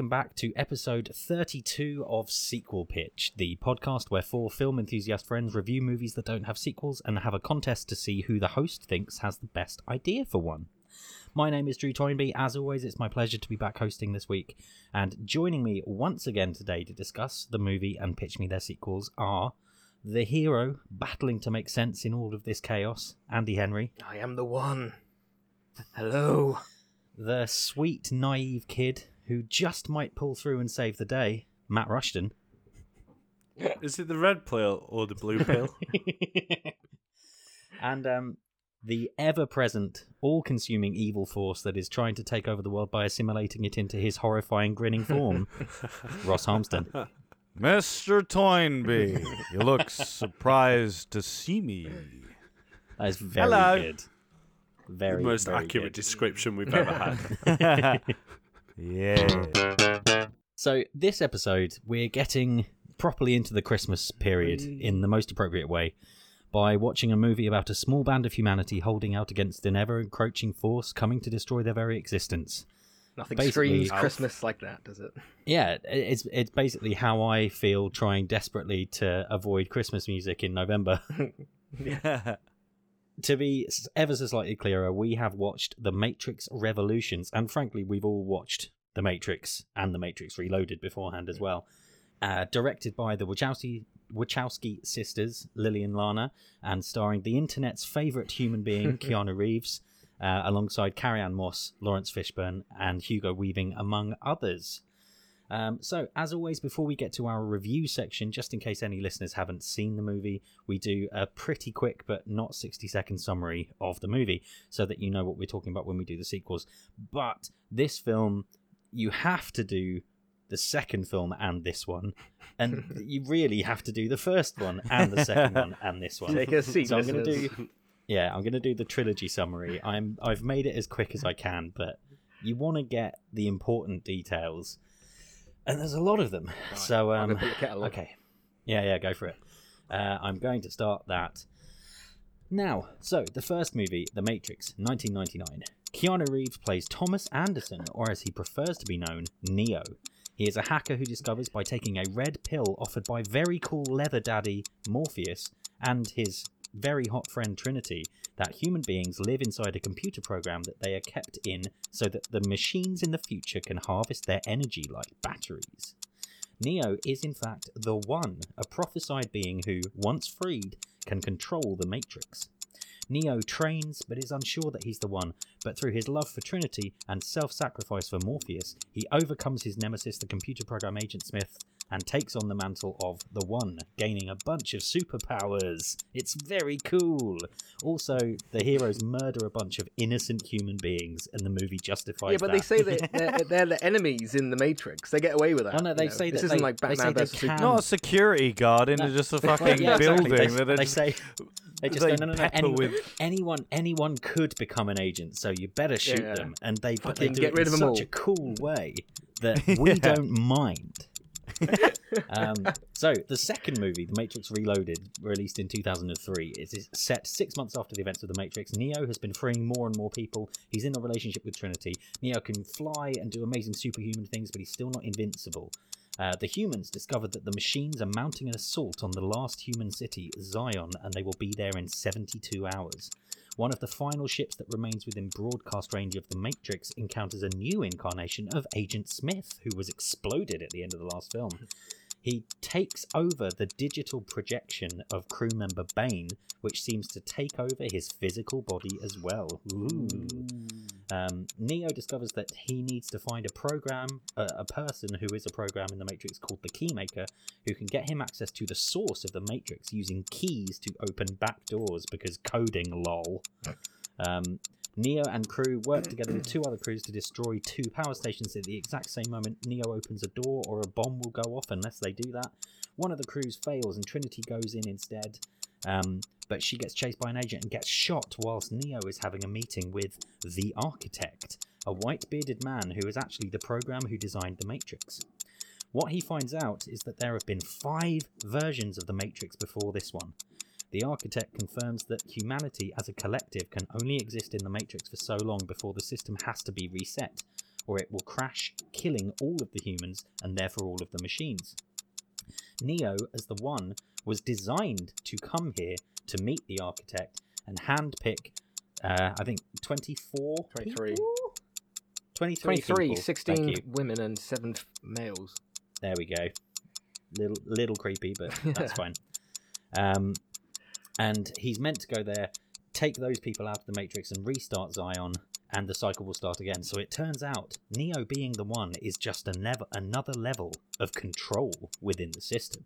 welcome back to episode 32 of Sequel Pitch, the podcast where four film enthusiast friends review movies that don't have sequels and have a contest to see who the host thinks has the best idea for one. My name is Drew Toynbee. As always, it's my pleasure to be back hosting this week. And joining me once again today to discuss the movie and pitch me their sequels are the hero battling to make sense in all of this chaos, Andy Henry, I am the one. Hello. the sweet, naive kid who just might pull through and save the day, Matt Rushton. Is it the red pill or the blue pill? and um, the ever present, all consuming evil force that is trying to take over the world by assimilating it into his horrifying, grinning form, Ross Harmston. Mr. Toynbee, you look surprised to see me. That is very Hello. good. Very, the most very accurate good. description we've ever had. Yeah. So, this episode, we're getting properly into the Christmas period in the most appropriate way by watching a movie about a small band of humanity holding out against an ever encroaching force coming to destroy their very existence. Nothing Basically- screams Alf. Christmas like that, does it? Yeah, it's it's basically how I feel trying desperately to avoid Christmas music in November. yeah. to be ever so slightly clearer, we have watched The Matrix Revolutions, and frankly, we've all watched The Matrix and The Matrix Reloaded beforehand as well. Uh, directed by the Wachowski, Wachowski sisters, Lily and Lana, and starring the internet's favourite human being, Keanu Reeves, uh, alongside Carrie Ann Moss, Laurence Fishburne, and Hugo Weaving, among others. Um, so, as always, before we get to our review section, just in case any listeners haven't seen the movie, we do a pretty quick but not 60 second summary of the movie so that you know what we're talking about when we do the sequels. But this film, you have to do the second film and this one, and you really have to do the first one and the second one and this one. Take a seat, So I'm going to do, yeah, I'm going to do the trilogy summary. I'm I've made it as quick as I can, but you want to get the important details, and there's a lot of them. so um, go put the kettle on. okay, yeah, yeah, go for it. Uh, I'm going to start that now. So the first movie, The Matrix, 1999. Keanu Reeves plays Thomas Anderson, or as he prefers to be known, Neo. He is a hacker who discovers by taking a red pill offered by very cool leather daddy Morpheus and his very hot friend Trinity that human beings live inside a computer program that they are kept in so that the machines in the future can harvest their energy like batteries. Neo is in fact the One, a prophesied being who, once freed, can control the Matrix. Neo trains but is unsure that he's the one, but through his love for Trinity and self sacrifice for Morpheus, he overcomes his nemesis, the computer program Agent Smith, and takes on the mantle of the One, gaining a bunch of superpowers. It's very cool. Also, the heroes murder a bunch of innocent human beings, and the movie justifies Yeah, but that. they say that they're, they're the enemies in the Matrix. They get away with that. Oh, no, they you know. say this that isn't they- like they say Batman they versus can- Superman. Not a security guard into No. just a Well, fucking yeah, exactly. building. They, that they just- say they just they go, no, no, no. pepper Any, with- anyone, anyone could become an agent, so you better shoot Yeah. them. And they, but they Fucking do get it rid in of 'em such all. a cool way that we Yeah. don't mind. um, so the second movie, The Matrix Reloaded, released in 2003, is set six months after the events of The Matrix. Neo has been freeing more and more people. He's in a relationship with Trinity. Neo can fly and do amazing superhuman things, but he's still not invincible. Uh, the humans discovered that the machines are mounting an assault on the last human city, Zion, and they will be there in 72 hours. One of the final ships that remains within broadcast range of the Matrix encounters a new incarnation of Agent Smith, who was exploded at the end of the last film. He takes over the digital projection of crew member Bane, which seems to take over his physical body as well. Ooh. Um, Neo discovers that he needs to find a program, a, a person who is a program in the Matrix called the Keymaker, who can get him access to the source of the Matrix using keys to open back doors because coding, lol. Um, Neo and crew work together with two other crews to destroy two power stations at the exact same moment Neo opens a door or a bomb will go off unless they do that. One of the crews fails and Trinity goes in instead. Um, but she gets chased by an agent and gets shot whilst Neo is having a meeting with the Architect, a white bearded man who is actually the program who designed the Matrix. What he finds out is that there have been five versions of the Matrix before this one. The architect confirms that humanity as a collective can only exist in the Matrix for so long before the system has to be reset. or it will crash, killing all of the humans and therefore all of the machines. Neo, as the one, was designed to come here to meet the architect and handpick, uh, I think, 24 23. people? 23, 23, people. 16 women and 7 males. There we go. Little little creepy, but that's fine. Um, and he's meant to go there, take those people out of the Matrix, and restart Zion, and the cycle will start again. So it turns out Neo being the one is just a never another level of control within the system.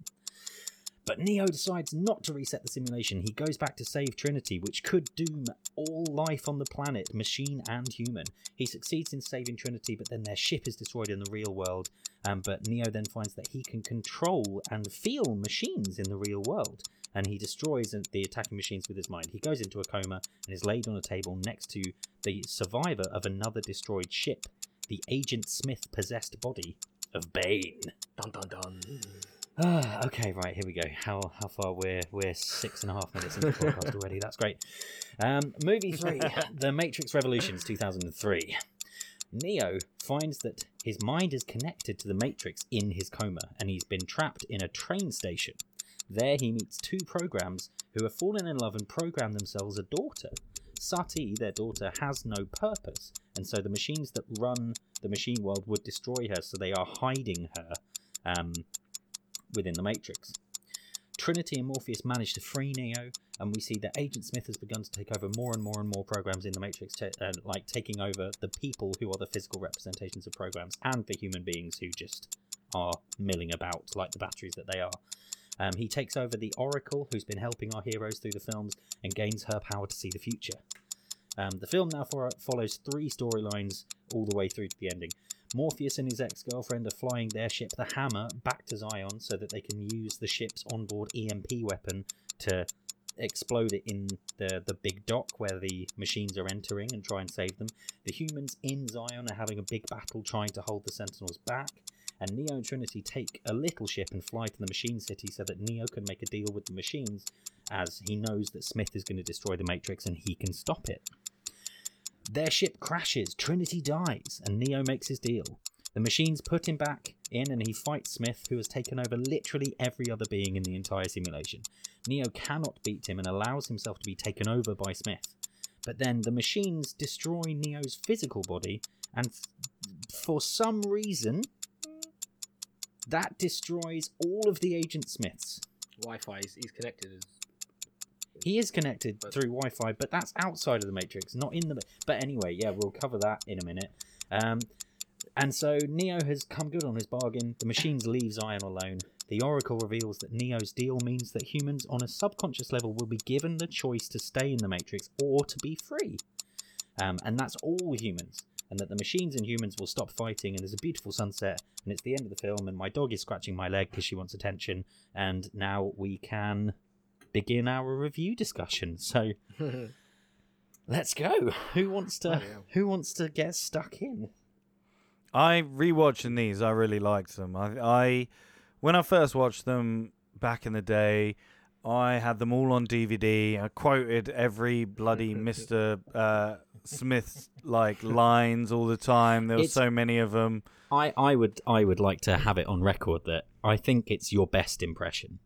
But Neo decides not to reset the simulation. He goes back to save Trinity, which could doom all life on the planet, machine and human. He succeeds in saving Trinity, but then their ship is destroyed in the real world. Um, but Neo then finds that he can control and feel machines in the real world, and he destroys the attacking machines with his mind. He goes into a coma and is laid on a table next to the survivor of another destroyed ship, the Agent Smith possessed body of Bane. Dun dun dun. Ah, okay, right, here we go. How how far we're we're six and a half minutes into the podcast already. That's great. Um, movie three, The Matrix Revolutions, two thousand and three. Neo finds that his mind is connected to the Matrix in his coma, and he's been trapped in a train station. There, he meets two programs who have fallen in love and programmed themselves a daughter. Sati, their daughter, has no purpose, and so the machines that run the machine world would destroy her, so they are hiding her um, within the Matrix. Trinity and Morpheus manage to free Neo, and we see that Agent Smith has begun to take over more and more and more programs in the Matrix, uh, like taking over the people who are the physical representations of programs and the human beings who just are milling about like the batteries that they are. Um, he takes over the Oracle, who's been helping our heroes through the films, and gains her power to see the future. Um, the film now for- follows three storylines all the way through to the ending. Morpheus and his ex girlfriend are flying their ship, the Hammer, back to Zion so that they can use the ship's onboard EMP weapon to explode it in the, the big dock where the machines are entering and try and save them. The humans in Zion are having a big battle trying to hold the Sentinels back. And Neo and Trinity take a little ship and fly to the Machine City so that Neo can make a deal with the machines, as he knows that Smith is going to destroy the Matrix and he can stop it. Their ship crashes, Trinity dies, and Neo makes his deal. The machines put him back in, and he fights Smith, who has taken over literally every other being in the entire simulation. Neo cannot beat him and allows himself to be taken over by Smith. But then the machines destroy Neo's physical body, and f- for some reason, that destroys all of the Agent Smiths. Wi-Fi. He's, he's connected. He is connected But- through Wi-Fi, but that's outside of the Matrix, not in the. But anyway, yeah, we'll cover that in a minute. Um, and so Neo has come good on his bargain. The machines leave Zion alone. The Oracle reveals that Neo's deal means that humans, on a subconscious level, will be given the choice to stay in the Matrix or to be free. Um, and that's all humans. And that the machines and humans will stop fighting. And there's a beautiful sunset. And it's the end of the film. And my dog is scratching my leg because she wants attention. And now we can begin our review discussion. So let's go. Who wants to? Bloody hell. Who wants to get stuck in? I rewatching these. I really liked them. I, I when I first watched them back in the day, I had them all on DVD. I quoted every bloody Mister uh, Smith like lines all the time. There were so many of them. I, I would I would like to have it on record that I think it's your best impression.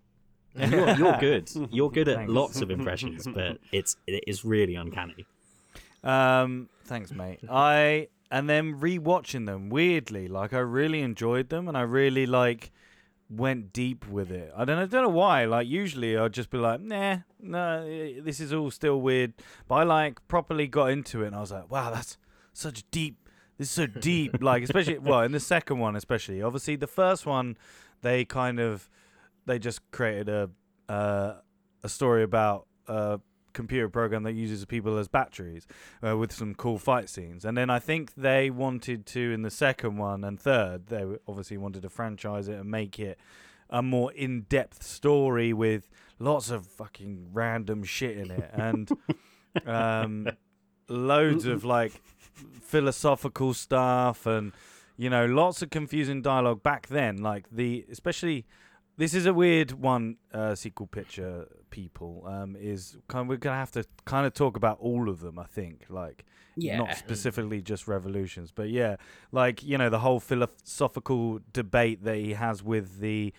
You're, you're good. You're good at Thanks. lots of impressions, but it's it is really uncanny. Um, thanks, mate. I and then rewatching them weirdly, like I really enjoyed them, and I really like went deep with it. I don't, I don't know why. Like usually, I'd just be like, nah, no, eh, this is all still weird. But I like properly got into it, and I was like, wow, that's such deep. This is so deep. like especially well in the second one, especially. Obviously, the first one, they kind of they just created a uh, a story about a computer program that uses people as batteries uh, with some cool fight scenes. And then I think they wanted to in the second one and third, they obviously wanted to franchise it and make it a more in-depth story with lots of fucking random shit in it and um, loads of like philosophical stuff and you know lots of confusing dialogue back then like the especially this is a weird one uh, sequel picture people um, is kind we're gonna have to kind of talk about all of them i think like Yeah. not specifically just revolutions, but yeah, like you know the whole philosophical debate that he has with the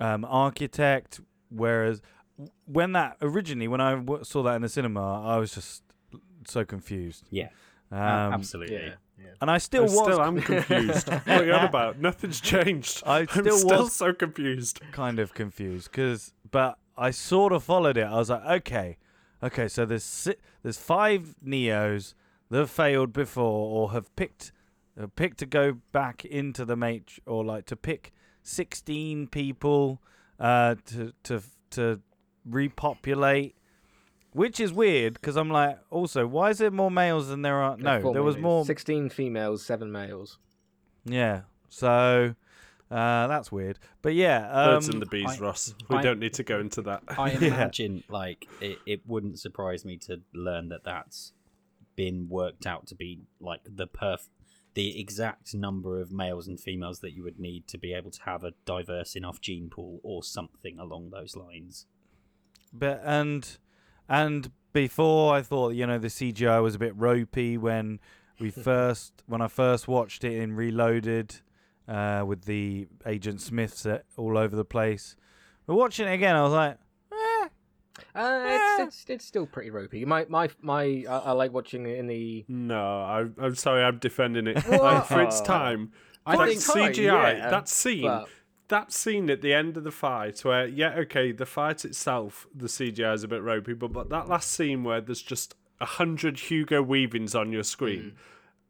um, architect. Whereas when that originally, when I w- saw that in the cinema, I was just so confused. Yeah. Um, absolutely. Yeah. Yeah. And I still I was still am confused. what are you on about? Nothing's changed. I I'm still still was- so confused. kind of confused because, but I sort of followed it. I was like, okay, okay, so there's si- there's five Neos that have failed before or have picked have picked to go back into the mate or like to pick sixteen people uh, to to to repopulate. Which is weird because I'm like, also, why is there more males than there are? No, there was more. Sixteen females, seven males. Yeah, so uh, that's weird. But yeah, um, Birds and the bees, I- Ross. We I- don't need to go into that. I Yeah. imagine, like, it, it wouldn't surprise me to learn that that's been worked out to be like the perf, the exact number of males and females that you would need to be able to have a diverse enough gene pool or something along those lines. But and and before I thought you know the CGI was a bit ropey when we first when I first watched it in Reloaded uh, with the Agent Smiths uh, all over the place. But watching it again, I was like, eh, Uh, it's, it's it's still pretty ropey. My my my. I, I like watching it in the. No, I, I'm sorry, I'm defending it. Like, for its time, I that think- CGI, yeah, that scene, but- that scene at the end of the fight, where yeah, okay, the fight itself, the CGI is a bit ropey, but but that last scene where there's just a hundred Hugo Weavings on your screen, mm.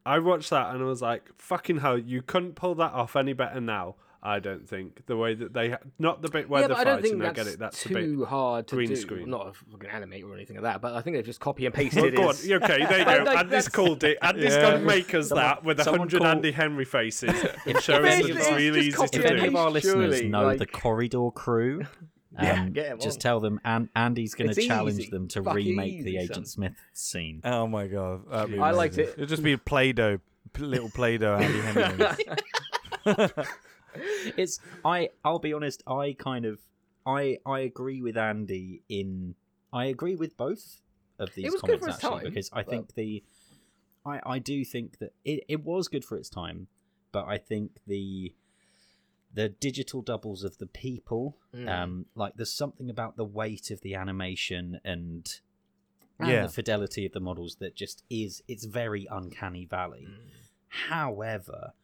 I watched that and I was like, fucking hell, you couldn't pull that off any better now. I don't think the way that they not the bit where yeah, they're but I don't fighting. think I that's, get it. That's a too bit. hard to green do. screen. Not a fucking animate or anything like that. But I think they've just copy and pasted Oh, it. go on. Okay, there you go. like, Andy's that's- called it. Andy's Yeah. going to make us Someone- that with a hundred call- Andy Henry faces. If, Show if us any, it's it's really just easy copy if to any do. of our listeners surely, know the corridor crew, Yeah, um, get 'em just on. tell them and Andy's going to challenge easy. them to Fucking remake the Agent son. Smith scene. oh my god, that'd I liked it. It'd just be Play-Doh, little Play-Doh Andy Henry. It's I I'll be honest, I kind of I I agree with Andy in I agree with both of these it was good comments for its actually time, because I but- think the I I do think that it, it was good for its time, but I think the the digital doubles of the people Mm. um like there's something about the weight of the animation and and Yeah. the fidelity of the models that just is it's very uncanny valley Mm. However,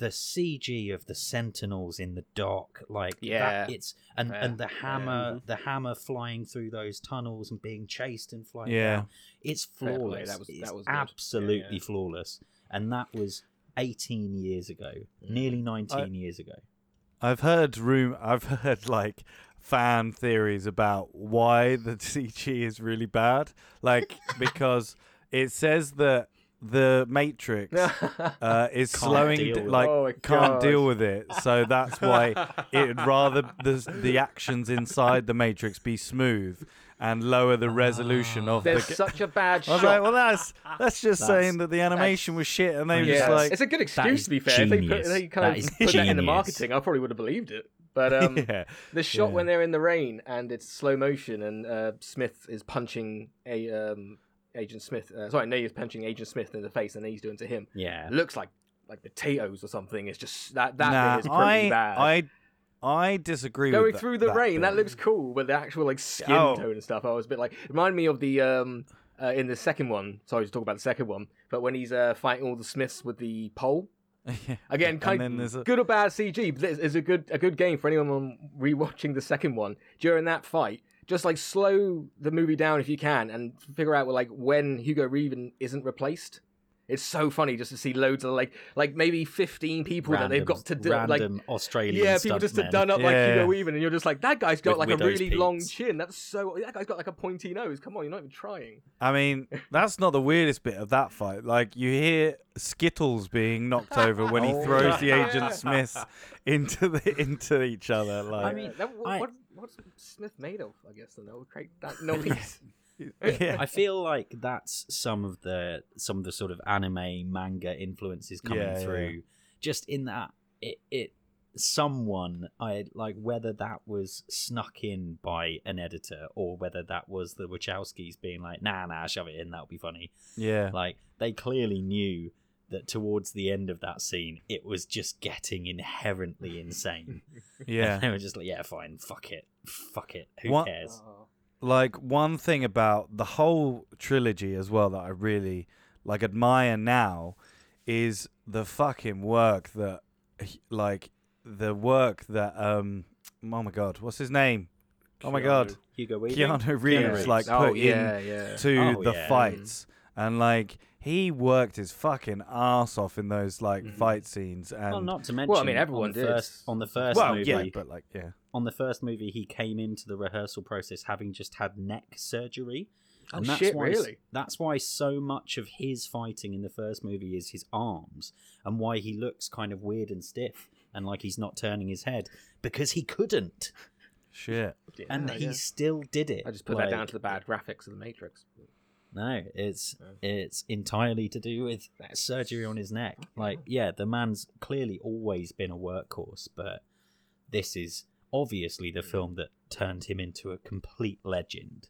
the CG of the Sentinels in the dock, like Yeah. that, it's and Yeah. and the hammer, Mhm. the hammer flying through those tunnels and being chased and flying Yeah. down, it's flawless. that was- that was good. Absolutely yeah. flawless, and that was 18 years ago, Mm. nearly 19 years ago. I've heard room. I've heard like fan theories about why the CG is really bad. Like because it says that the Matrix uh, is Can't slowing, d- like Oh my can't God. deal with it. So that's why it'd rather the the actions inside the Matrix be smooth and lower the resolution of the. There's ga- such a bad I was shot. like, well, that's that's just That's- saying that the animation was shit, and they were Yeah. just like, it's a good excuse to be fair. If they put they kind That of is put that in the marketing, I probably would have believed it. But um, yeah, the shot Yeah. when they're in the rain and it's slow motion and uh, Smith is punching a um, Agent Smith. Uh, sorry, Nate is punching Agent Smith in the face, and he's doing to him. Yeah, It looks like like potatoes or something. It's just that that nah, bit is pretty I, bad. I I disagree. Going with that- through the that rain, that looks cool, but the actual like skin Oh. tone and stuff, I was a bit like remind me of the um uh, in the second one. Sorry to talk about the second one, but when he's uh, fighting all the Smiths with the pole. Yeah. Again, kind a- good or bad CG, but it's a good a good game for anyone on rewatching the second one. During that fight, just like slow the movie down if you can, and figure out like when Hugo Weaving isn't replaced. It's so funny just to see loads of like like maybe fifteen people that they've got to do like random Australian yeah, people just have done up like Yeah. Hugo Weaving, and you're just like, that guy's got With like a widow's really long chin. That's so. That guy's got like a pointy nose. Come on, you're not even trying. I mean, that's not the weirdest bit of that fight. Like you hear Skittles being knocked over when he Oh, throws the. Agent Smiths into the into each other. Like, I mean, that, what, I- what, what's Smith made of? I guess the no Craig. That no piece. yeah, I feel like that's some of the some of the sort of anime manga influences coming Yeah, yeah, through. Just in that it it someone I like whether that was snuck in by an editor or whether that was the Wachowskis being like, nah, nah, shove it in, that'll be funny. Yeah. Like they clearly knew that towards the end of that scene, it was just getting inherently insane. Yeah. they were just like, yeah, fine, fuck it, fuck it, who What- cares? like one thing about the whole trilogy as well that I really like admire now is the fucking work that like the work that um oh my god what's his name oh my god Hugo Weaving. Keanu Reeves Reeves. like oh put yeah, in yeah. to Oh, the yeah. fights and like he worked his fucking ass off in those like Mhm. fight scenes and Well, not to mention, Well, I mean, everyone on the did. First, on the first well movie, yeah but like yeah on the first movie, he came into the rehearsal process having just had neck surgery. Oh, And that's shit, why, really? That's why so much of his fighting in the first movie is his arms, and why he looks kind of weird and stiff, and like he's not turning his head because he couldn't, shit and Yeah, he yeah. still did it. I just put Like, that down to the bad graphics of the Matrix. No, it's it's entirely to do with that surgery on his neck. Like, yeah, the man's clearly always been a workhorse, but this is obviously the film that turned him into a complete legend.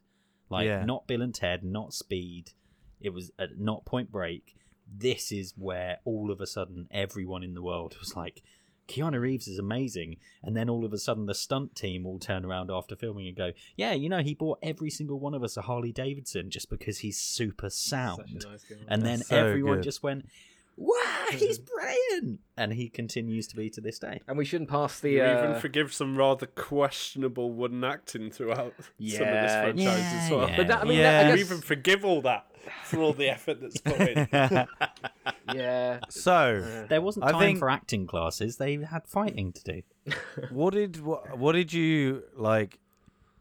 Like, Yeah. not Bill and Ted, not Speed. It was uh, not Point Break. This is where all of a sudden everyone in the world was like, Keanu Reeves is amazing. And then all of a sudden the stunt team will turn around after filming and go, Yeah, you know, he bought every single one of us a Harley Davidson just because he's super sound. And then so everyone good. just went, Wow, he's brilliant. And he continues to be to this day. And we shouldn't pass the. You Uh, even forgive some rather questionable wooden acting throughout some of this franchise yeah, as well. yeah. but that, I mean, Yeah. that, I You even forgive all that for all the effort that's put in. yeah. so There wasn't I time think- for acting classes, they had fighting to do. what did what, what did you like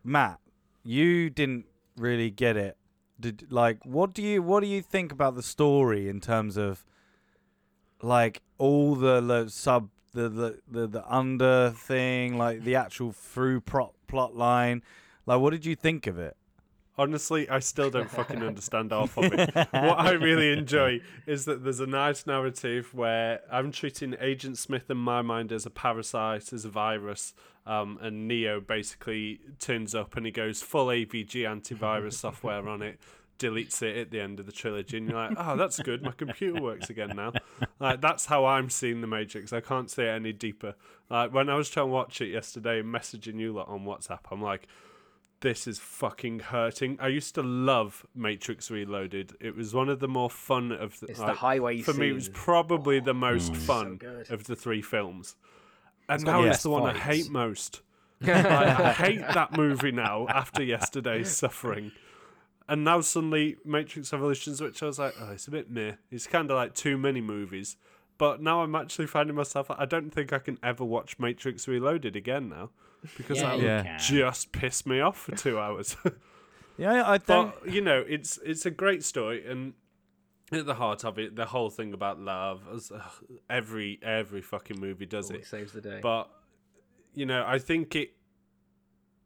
matt you didn't really get it did like what do you what do you think about the story in terms of like all the, the sub the, the the the under thing like the actual through plot plot line like what did you think of it Honestly, I still don't fucking understand half of it. what I really enjoy is that there's a nice narrative where I'm treating Agent Smith in my mind as a parasite, as a virus, um, and Neo basically turns up and he goes full AVG antivirus software on it, deletes it at the end of the trilogy, and you're like, oh, that's good, my computer works again now. Like that's how I'm seeing the Matrix. I can't see it any deeper. Like when I was trying to watch it yesterday and messaging you lot on WhatsApp, I'm like this is fucking hurting. I used to love Matrix Reloaded. It was one of the more fun of the. It's like, the highway for me, it was scene. probably the oh, most fun good. of the three films. And now it's the one I hate most. Like, I hate that movie now after yesterday's suffering. And now suddenly Matrix Revolutions, which I was like, oh, it's a bit meh. It's kind of like too many movies. But now I'm actually finding myself, I don't think I can ever watch Matrix Reloaded again now. Because Yeah, that would Yeah. just piss me off for two hours. yeah i think but you know, it's it's a great story, and at the heart of it, the whole thing about love, as ugh, every every fucking movie does Always it. saves the day. But you know, I think it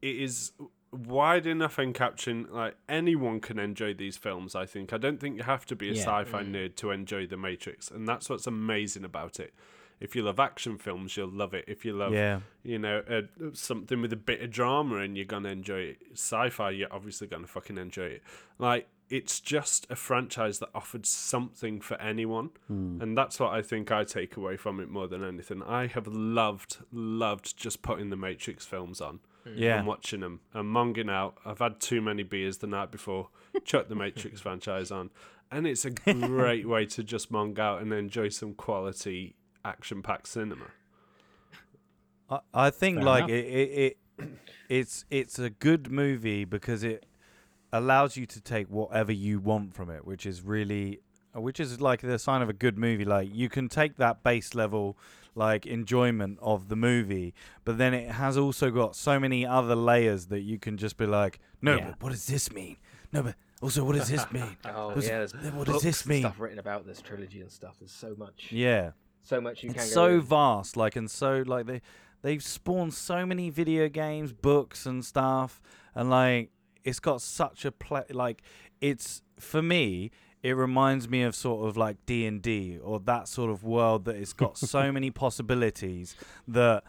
it is wide enough in caption like anyone can enjoy these films i think i don't think you have to be a Yeah. sci-fi mm. nerd to enjoy the matrix and that's what's amazing about it if you love action films you'll love it if you love yeah you know, uh, something with a bit of drama and you're gonna enjoy it. Sci-fi, you're obviously gonna fucking enjoy it. Like it's just a franchise that offered something for anyone, and that's what I think I take away from it more than anything. I have loved, loved just putting the Matrix films on yeah and watching them and monging out. I've had too many beers the night before, chuck the Matrix franchise on, and it's a great way to just mong out and enjoy some quality action-packed cinema. I, I think Fair like it, it, it it's it's a good movie because it allows you to take whatever you want from it, which is really which is like the sign of a good movie. Like you can take that base level like enjoyment of the movie, but then it has also got so many other layers that you can just be like, no, Yeah. but what does this mean? No, but also what does this mean? oh What's- yeah, there's what does books this and mean? Stuff written about this trilogy and stuff. There's so much, Yeah. So much you it's can. so vast like and so like they they've spawned so many video games books and stuff and like it's got such a play like it's for me it reminds me of sort of like D and D or that sort of world that it's got so many possibilities that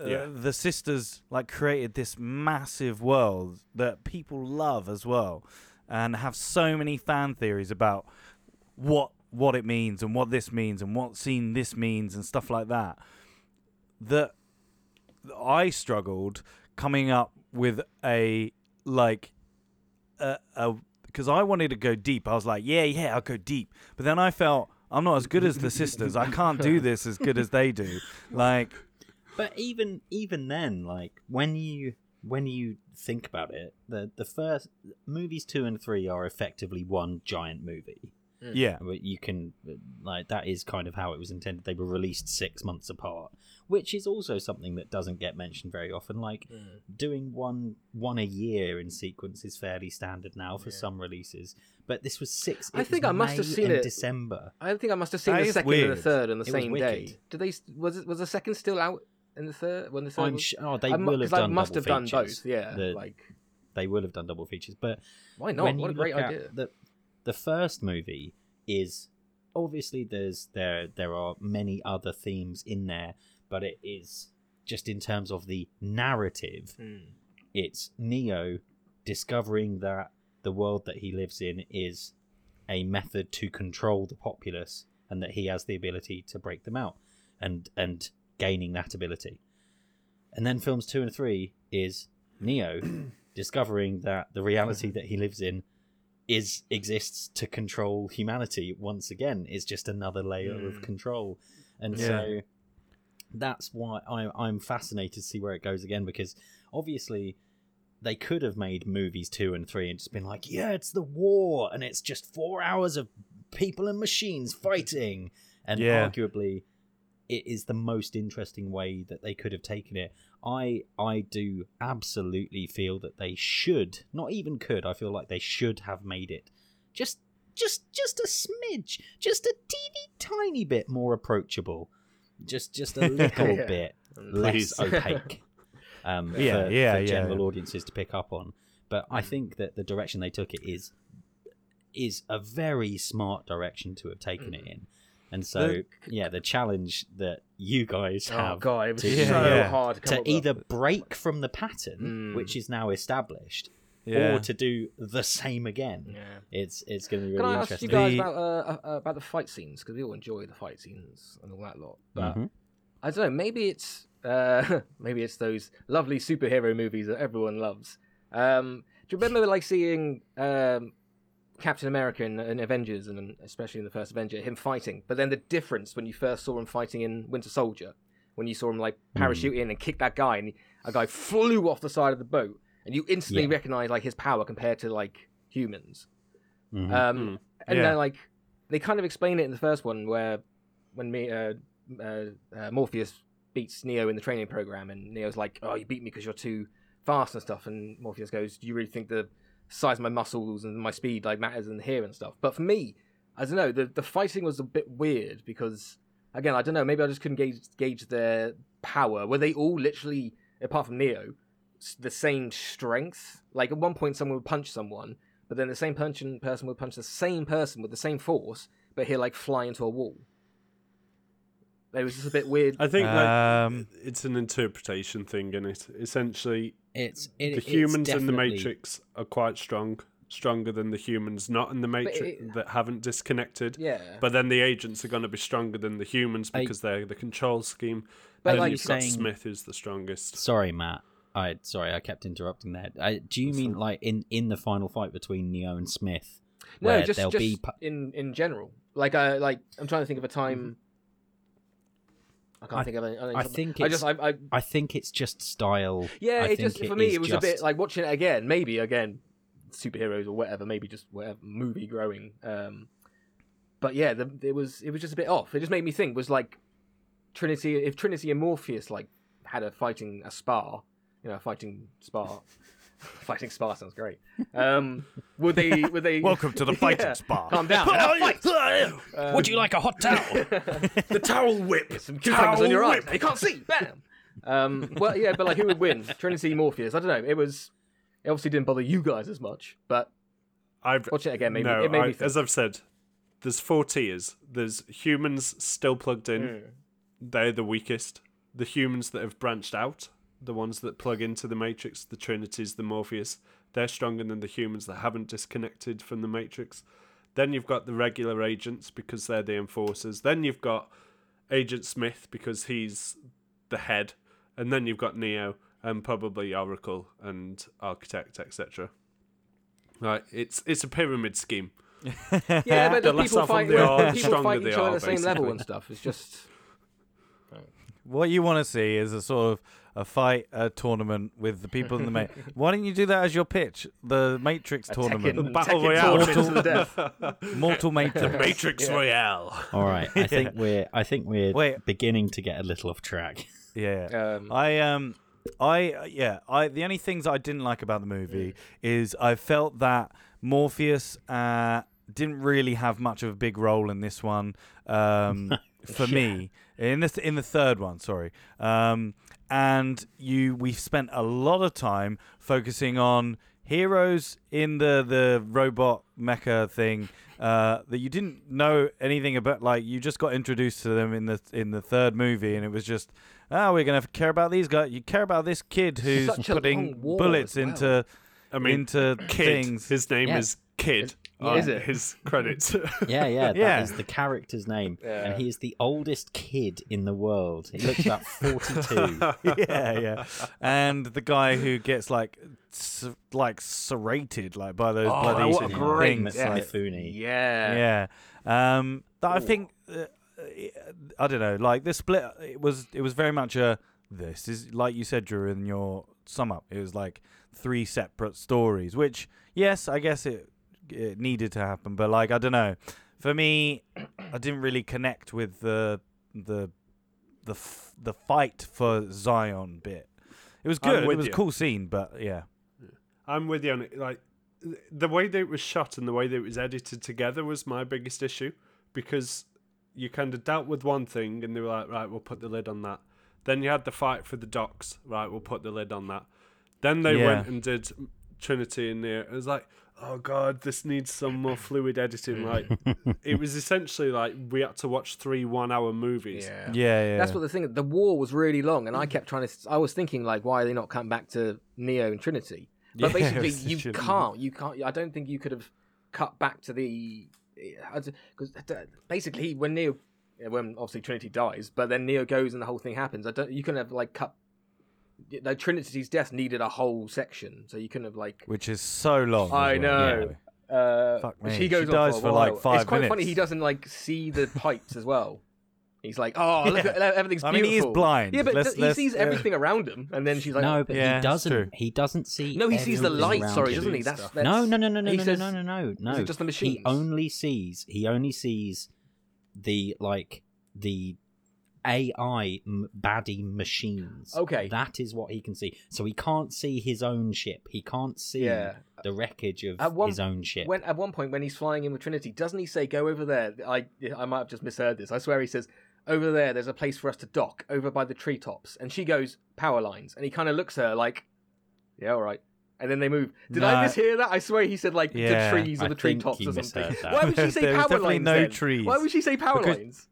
uh, Yeah. the sisters like created this massive world that people love as well, and have so many fan theories about what what it means and what this means and what scene this means and stuff like that. That I struggled coming up with a like a a because I wanted to go deep. I was like, yeah, yeah, I'll go deep. But then I felt I'm not as good as the sisters. I can't do this as good as they do. Like, But even even then, like when you when you think about it, the the first movies two and three are effectively one giant movie. Hmm. yeah, But You can like that is kind of how it was intended. They were released six months apart, which is also something that doesn't get mentioned very often. Like hmm. doing one one a year in sequence is fairly standard now for some releases, but this was six. I think I must have seen and it- December. I think I must have seen That the is second and the third on the It same wicked. day. Did they? Was it? Was the second still out in the third? When the 3rd I'm was? sure oh, they I mu- will have 'cause I done. must double have done features. both. Yeah, The- like they will have done double features, but why not? What a great idea. The the first movie is obviously there's there there are many other themes in there, but it is just in terms of the narrative. Hmm. It's Neo discovering that the world that he lives in is a method to control the populace, and that he has the ability to break them out, and and gaining that ability. And then films two and three is Neo discovering that the reality that he lives in is exists to control humanity once again is just another layer of Mm. control and Yeah. so that's why I, i'm fascinated to see where it goes again because obviously they could have made movies two and three and just been like yeah it's the war and it's just four hours of people and machines fighting and Yeah. arguably it is the most interesting way that they could have taken it I I do absolutely feel that they should, not even could, I feel like they should have made it just just just a smidge, just a teeny tiny bit more approachable. Just just a little Yeah. bit Mm. less opaque. Um, Yeah, for, yeah, for yeah, general yeah. audiences to pick up on. But I think that the direction they took it is is a very smart direction to have taken it in. And so, The- yeah, the challenge that you guys have oh have god, it was to- so Yeah. hard to, come to up with. either break from the pattern, Mm. which is now established, yeah. or to do the same again. Yeah. It's it's going to be really Can really I ask you guys The- about uh, uh, about the fight scenes because we all enjoy the fight scenes and all that lot. But Mhm. I don't know. Maybe it's uh, maybe it's those lovely superhero movies that everyone loves. Um, do you remember like seeing um, Captain America in, in Avengers and especially in the first Avenger, him fighting? But then the difference when you first saw him fighting in Winter Soldier, when you saw him like parachute in and kick that guy, and a guy flew off the side of the boat, and you instantly Yeah. recognize like his power compared to like humans. Mhm. Um, And Yeah. then like they kind of explain it in the first one where when me uh, uh, uh, Morpheus beats Neo in the training program, and Neo's like, "Oh, you beat me because you're too fast and stuff," and Morpheus goes, "Do you really think the size of my muscles and my speed like matters in here and stuff?" But for me, I don't know. The the fighting was a bit weird because again, I don't know. Maybe I just couldn't gauge gauge their power. Were they all literally, apart from Neo, the same strength? Like at one point, someone would punch someone, but then the same punching person would punch the same person with the same force, but he'll like fly into a wall. It was just a bit weird. I think like, Um, it's an interpretation thing, in it. Essentially, it's it, the it's humans in the Matrix are quite strong, stronger than the humans not in the Matrix it- that haven't disconnected. yeah, But then the agents are going to be stronger than the humans I- because they're the control scheme. But and like you've got Smith who's the strongest. Sorry, Matt. I sorry, I kept interrupting there. I, do you mean like in in the final fight between Neo and Smith? no, just there'll just be in in general. Like uh, like I'm trying to think of a time. I can't I- think of any. I think I it's- just I, I I think it's just style. yeah. It just for me it was just- a bit like watching it again. Maybe again, superheroes or whatever. Maybe just whatever movie growing. Um, but yeah, the, it was it was just a bit off. It just made me think was like Trinity if Trinity and Morpheus like had a fighting a spar, you know, a fighting spar. fighting Spa sounds great. Um, would they? Would they? welcome to the fighting Yeah. spa. Calm down. now fight. Um, Would you like a hot towel? the towel whip. some cucumbers on your eyes. You can't see. Bam. Um, well, yeah, but like, who would win? Trinity, Morpheus? I don't know. It was. It obviously didn't bother you guys as much, but I've watch it again. Maybe no, it made I- me think. as I've said, there's four tiers. There's humans still plugged in. Mm. They're the weakest. The humans that have branched out, the ones that plug into the Matrix, the Trinities, the Morpheus, they're stronger than the humans that haven't disconnected from the Matrix. Then you've got the regular agents because they're the enforcers. Then you've got Agent Smith because he's the head. And then you've got Neo and probably Oracle and Architect, etc. Right, it's it's a pyramid scheme. Yeah, but The the people of fight, there are, the the people stronger fight each other at the same level and stuff. It's just What you want to see is a sort of a fight, a tournament with the people in the ma- Why don't you do that as your pitch? The Matrix a tournament, Tekken, Battle Tekken Royale. tournament to the death. Mortal Matrix. Matrix Yeah. Royale. All right, I think we're I think we're Wait. beginning to get a little off track. Yeah. Um, I um I yeah, I the only things I didn't like about the movie is I felt that Morpheus uh didn't really have much of a big role in this one um for me in this in the third one, sorry. Um and you we've spent a lot of time focusing on heroes in the the robot mecha thing uh, that you didn't know anything about like you just got introduced to them in the in the third movie and it was just oh we're gonna care about these guys you care about this kid who's putting bullets well. into I mean, into Kid. things His name Yeah. is Kid. Yeah. on Is it? His credits. Yeah, yeah, Yeah. that is the character's name, Yeah. and he is the oldest kid in the world. He looks about forty-two. yeah yeah and the guy who gets like s- like serrated like by those oh, bloody what a great things yeah. like, Mifune. Yeah. yeah um that i think uh, i don't know like the split it was it was very much a this is like you said drew in your sum up it was like three separate stories which yes i guess it it needed to happen but like i don't know for me i didn't really connect with the the the f- the fight for zion bit it was good it was a cool scene but yeah I'm with you on it. Like the way that it was shot and the way that it was edited together was my biggest issue because you kind of dealt with one thing and they were like, right, we'll put the lid on that. Then you had the fight for the docks, right? We'll put the lid on that. Then they Yeah. went and did Trinity in there. It was like, oh god, this needs some more fluid editing. Like it was essentially like we had to watch three one-hour movies. Yeah. yeah yeah That's what the thing. The war was really long, and I kept trying to. I was thinking like, why are they not coming back to Neo and Trinity? But Yeah, basically, it's you shit. can't. You can't. I don't think you could have cut back to the because basically when Neo, when obviously Trinity dies, but then Neo goes and the whole thing happens. I don't. You can have like cut. The Trinity's death needed a whole section, so you couldn't have like. which is so long. I as well. know. Uh, Fuck me. He goes on dies for, for, like, while. five It's quite funny. He doesn't like see the pipes as well. He's like, oh, look Yeah. at everything's I mean, beautiful. he is blind. Yeah, but Let's- he let's- sees uh, everything around him, and then she's like, no, but Yeah, he doesn't. He doesn't see. no, he sees the everything light. Sorry, doesn't he? and That's, stuff. that's No, no, no, no, no, he no, says- no, no, no, no. it just the machine. He only sees. He only sees the like the AI m- baddie machines. Okay. that is what he can see. So he can't see his own ship. He can't see Yeah. the wreckage of At one- his own ship. When at one point when he's flying in with Trinity, doesn't he say, "Go over there"? I I might have just misheard this. I swear he says, "Over there, there's a place for us to dock over by the treetops," and she goes, "Power lines," and he kind of looks at her like, "Yeah, all right." And then they move. Did I No. mishear that? I swear he said like Yeah, the trees or the treetops you or something. Why would she say There was power definitely lines? no then? trees. Why would she say power Because- lines?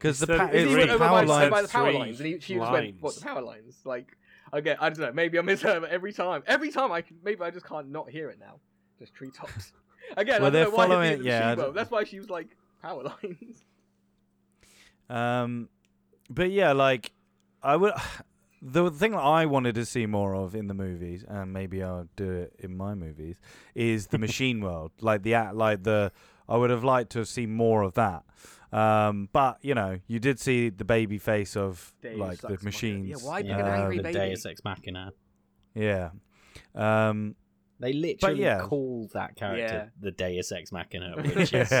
Because the pa- said it's went the power lines. by the power lines, and he, she just went, "What the power lines?" Like, okay, I don't know. Maybe I misheard every time. Every time I can, maybe I just can't not hear it now. Just treetops. Again, Well, I they're don't know why following it yeah, That's why she was like power lines. Um, but yeah, like I would. The thing that I wanted to see more of in the movies, and maybe I'll do it in my movies, is the machine world. Like the act, like the. I would have liked to have seen more of that. Um, but you know, you did see the baby face of Deus like Ex the Machina. machines. Yeah, why yeah, pick an angry the baby? Deus Ex Machina. Yeah. Um, They literally yeah. call that character Yeah. the Deus Ex Machina, which is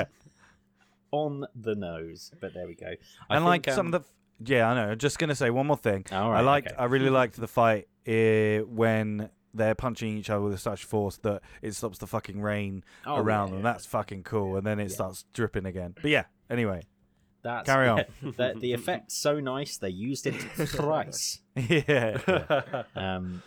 on the nose. But there we go. I and like think, some um, of the. Yeah, I know. Just gonna say one more thing. All I right, liked. okay. I really liked the fight uh, when they're punching each other with such force that it stops the fucking rain Oh, around yeah, them. yeah. That's fucking cool. And then it Yeah. starts dripping again. But yeah. Anyway. That's, Carry on. the, the effect's so nice they used it thrice. yeah. Um,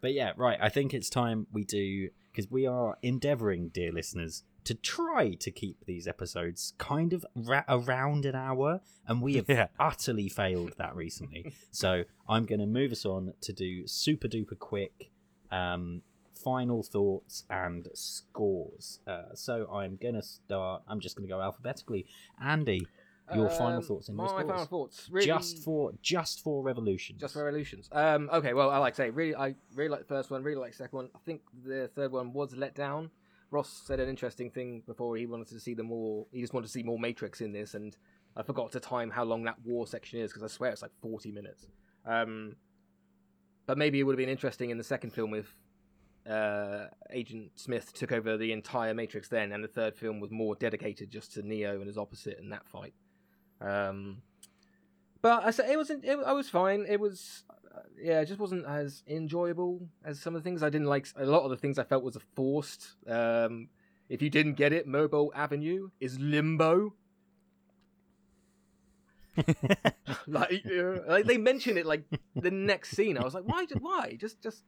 but yeah, right. I think it's time we do because we are endeavouring, dear listeners, to try to keep these episodes kind of ra- around an hour, and we have Yeah. utterly failed that recently. so I'm going to move us on to do super duper quick um, final thoughts and scores. Uh, so I'm going to start. I'm just going to go alphabetically. Andy, your final Um, thoughts and my your scores. final thoughts. Really, Just for just for revolution. Just for Revolutions. Um, okay, well, I like to say, really, I really like the first one, really like the second one. I think the third one was let down. Ross said an interesting thing before. He wanted to see the more, he just wanted to see more Matrix in this, and I forgot to time how long that war section is because I swear it's like 40 minutes. Um, but maybe it would have been interesting in the second film if uh, Agent Smith took over the entire Matrix then, and the third film was more dedicated just to Neo and his opposite in that fight. Um, but I said it wasn't. It, I was fine. It was, uh, yeah, it just wasn't as enjoyable as some of the things I didn't like. A lot of the things I felt was forced. Um, if you didn't get it, Mobil Avenue is limbo. like, uh, like they mention it like the next scene. I was like, why? Just why? Just, just.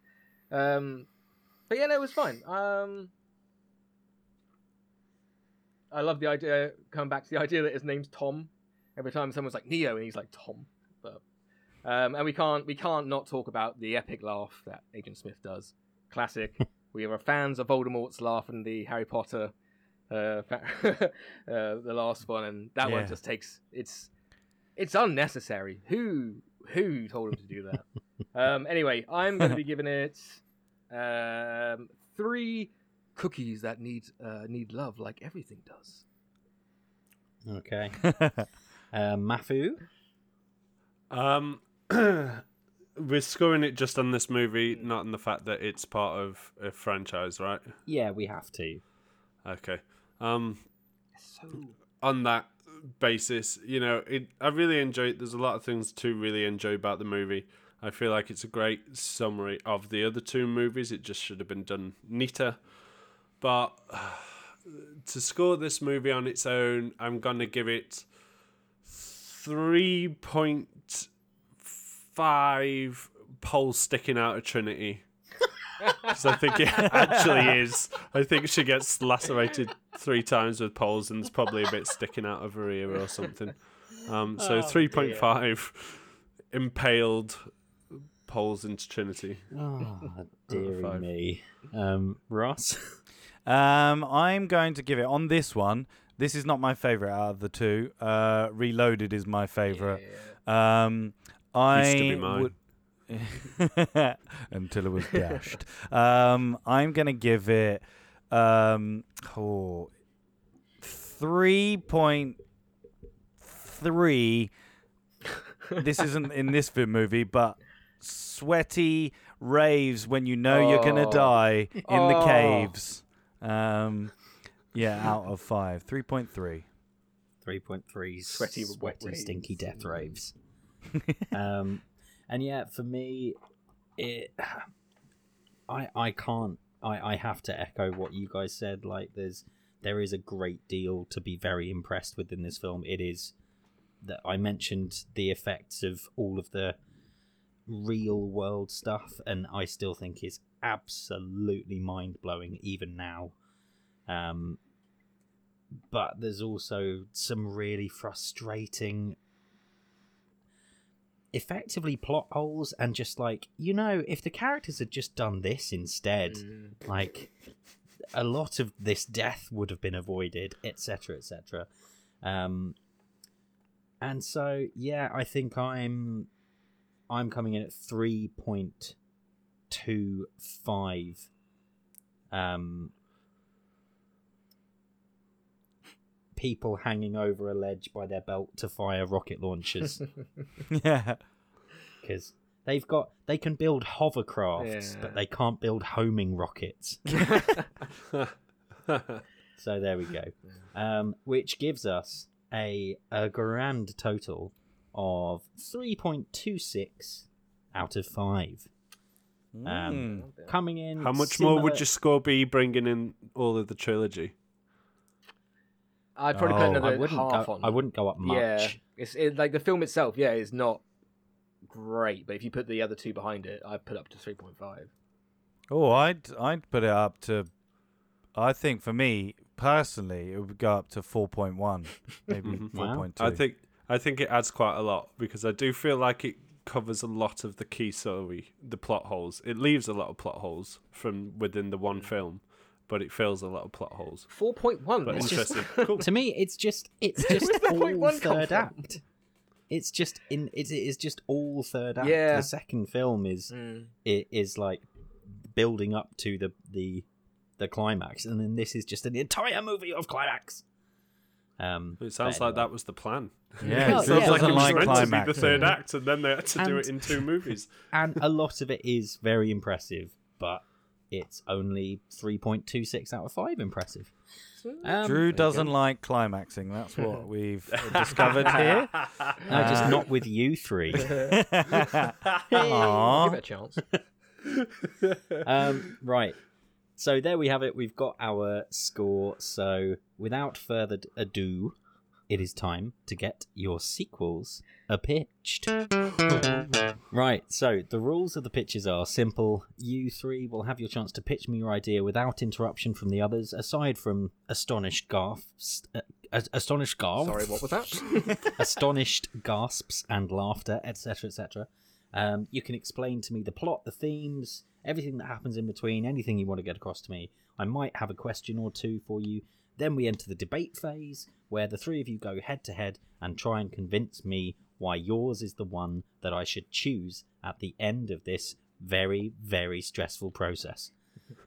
Um, but yeah, no, it was fine. Um, I love the idea. Coming back to the idea that his name's Tom. Every time someone's like Neo, and he's like Tom. But um, and we can't we can't not talk about the epic laugh that Agent Smith does. Classic. we are fans of Voldemort's laugh and the Harry Potter, uh, uh, the last one, and that one just takes it's it's unnecessary. Who who told him to do that? um, anyway, I'm going to be giving it um, three cookies that need uh, need love like everything does. Okay. Uh, Mafu. Um, we're scoring it just on this movie, not on the fact that it's part of a franchise, right? Yeah, we have to. Okay. Um, So on that basis, you know, it, I really enjoy it. There's a lot of things to really enjoy about the movie. I feel like it's a great summary of the other two movies. It just should have been done neater. But to score this movie on its own, I'm going to give it 3.5 poles sticking out of Trinity. Because I think it actually is. I think she gets lacerated three times with poles and there's probably a bit sticking out of her ear or something. Um, so Oh, 3.5 impaled poles into Trinity. Oh, dearie five. me. Um, Ross. Um, I'm going to give it on this one. This is not my favorite out of the two. Uh, Reloaded is my favorite. Yeah. Um, I Used to be mine. would until it was dashed. um, I'm gonna give it um, oh, three point three. this isn't in this film movie, but sweaty raves when you know you're gonna Oh. die in the Oh. caves. Um, yeah, out of five, three point three. 3.3 Sweaty, wet sweaty, stinky death raves. um, and yeah, for me, it. I I can't. I I have to echo what you guys said. Like, there's there is a great deal to be very impressed with in this film. It is that I mentioned the effects of all of the real world stuff, and I still think is absolutely mind blowing even now. Um, but there's also some really frustrating effectively plot holes and just like you know if the characters had just done this instead Mm. like a lot of this death would have been avoided etc etc um and so yeah i think i'm i'm coming in at 3.25 um people hanging over a ledge by their belt to fire rocket launchers. Yeah. because they've got they can build hovercrafts Yeah. but they can't build homing rockets. So there we go. Um, which gives us a, a grand total of 3.26 out of 5 Um, Mm. coming in How much more would your score be bringing in all of the trilogy? I'd probably Oh. put I another wouldn't half go, on. I wouldn't go up much Yeah, it's it, like the film itself. Yeah, is not great, but if you put the other two behind it, I'd put up to three point five. Oh, I'd I'd put it up to. I think for me personally, it would go up to 4.1, maybe Mhm. Wow. 4.2. I think I think it adds quite a lot because I do feel like it covers a lot of the key story, the plot holes. It leaves a lot of plot holes from within the one film, but it fills a lot of plot holes. Four point one. But It's just- interesting. cool. to me, it's just it's just Where's all third act. It's just in it's, it is just all third act. Yeah. The second film is Mm. it is like building up to the the the climax, and then this is just an entire movie of climax. Um, It sounds but like that was the plan. Yeah, Well, it yeah, like it was like meant to be climax. the third act, and then they had to do it in two movies. and a lot of it is very impressive, but it's only three point two six out of five impressive. Um, Drew doesn't like climaxing. That's what we've discovered here. no, just Uh, not with you three. Aw. Give it a chance. um, right. So there we have it. We've got our score. So without further ado, it is time to get your sequels a pitched. right. So the rules of the pitches are simple. You three will have your chance to pitch me your idea without interruption from the others, aside from astonished gasps. Uh, astonished gasps. Sorry, what was that? astonished gasps and laughter, etc., etc. Um, you can explain to me the plot, the themes, everything that happens in between, anything you want to get across to me. I might have a question or two for you. Then we enter the debate phase, where the three of you go head to head and try and convince me why yours is the one that I should choose at the end of this very, very stressful process.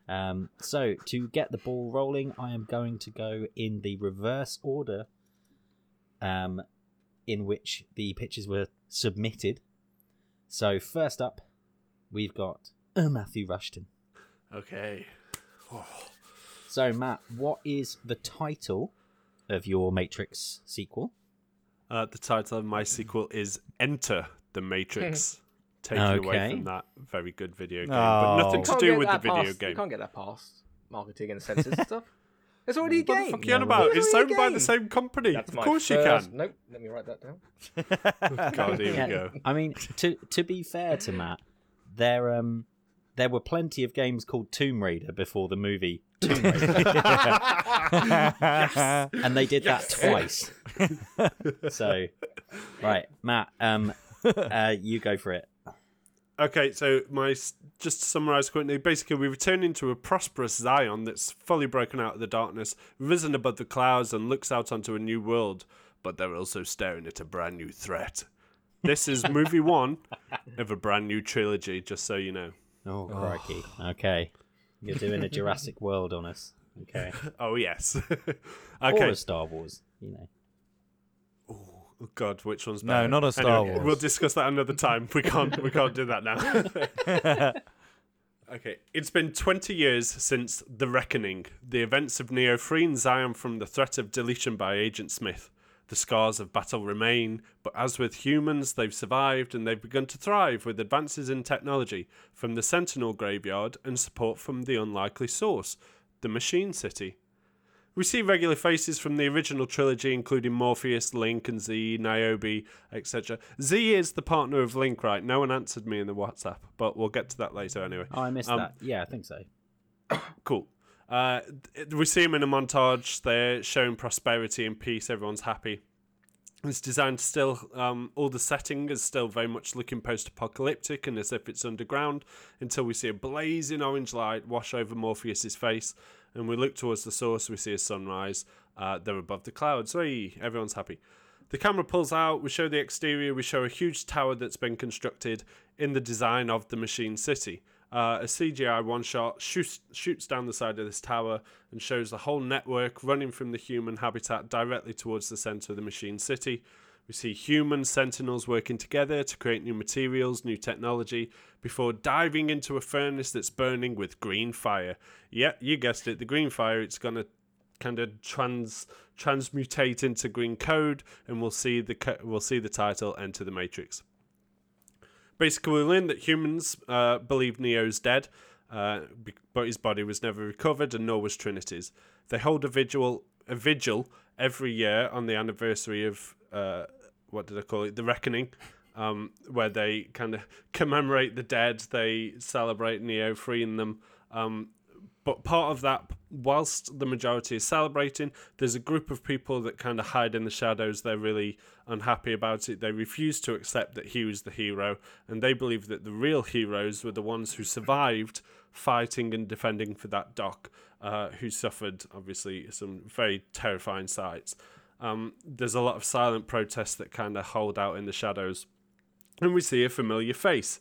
Um, so, to get the ball rolling, I am going to go in the reverse order um, in which the pitches were submitted. So first up, we've got uh, Matthew Rushton. Okay. So Matt, what is the title of your Matrix sequel? Uh, the title of my sequel is Enter the Matrix. Taking away from that very good video game, Oh. but nothing to do with the that video past- You game. can't get that past marketing and censors and stuff. It's already a What the fuck are you on Yeah, about? It's It's owned by the same company. That's of my course you can. Nope. Let me write that down. God, here Yeah, we go. I mean, to to be fair to Matt, there um there were plenty of games called Tomb Raider before the movie Tomb Raider, and they did that twice. so, right, Matt, um, uh, you go for it. Okay, so my just to summarize quickly, basically we return into a prosperous Zion that's fully broken out of the darkness, risen above the clouds, and looks out onto a new world. But they're also staring at a brand new threat. This is movie one of a brand new trilogy, just so you know. Oh, oh, crikey. Okay. You're doing a Jurassic World on us. Okay. Oh yes. okay. Or okay. a Star Wars, you know. Oh, God, which one's No, not a Star Anyway, Wars. We'll discuss that another time. We can't. We can't do that now. okay, it's been 20 years since the Reckoning, the events of Neo freeing Zion from the threat of deletion by Agent Smith. The scars of battle remain, but as with humans, they've survived and they've begun to thrive with advances in technology from the Sentinel graveyard and support from the unlikely source, the Machine City. We see regular faces from the original trilogy, including Morpheus, Link, and Zee, Niobe, etc. Zee is the partner of Link, right? No one answered me in the WhatsApp, but we'll get to that later anyway. Oh, I missed Um, that. Yeah, I think so. Cool. Uh, we see him in a montage. They're showing prosperity and peace. Everyone's happy. It's designed still, um, all the setting is still very much looking post apocalyptic and as if it's underground until we see a blazing orange light wash over Morpheus's face. And we look towards the source, we see a sunrise. Uh, they're above the clouds. Hey, everyone's happy. The camera pulls out, we show the exterior, we show a huge tower that's been constructed in the design of the Machine City. Uh, a CGI one shot shoots, shoots down the side of this tower and shows the whole network running from the human habitat directly towards the center of the Machine City. We see human sentinels working together to create new materials, new technology, before diving into a furnace that's burning with green fire. Yeah, you guessed it, the green fire. It's going to kind of trans transmutate into green code, and we'll see the we'll see the title Enter the Matrix. Basically, we that humans uh, believe Neo's dead, uh, but his body was never recovered, and nor was Trinity's. They hold a vigil, a vigil every year on the anniversary of uh, what did I call it? The Reckoning, um, where they kind of commemorate the dead. They celebrate Neo freeing them. Um, but part of that, whilst the majority is celebrating, there's a group of people that kind of hide in the shadows. They're really unhappy about it. They refuse to accept that he was the hero, and they believe that the real heroes were the ones who survived fighting and defending for that dock, uh, who suffered, obviously, some very terrifying sights. Um, there's a lot of silent protests that kind of hold out in the shadows. And we see a familiar face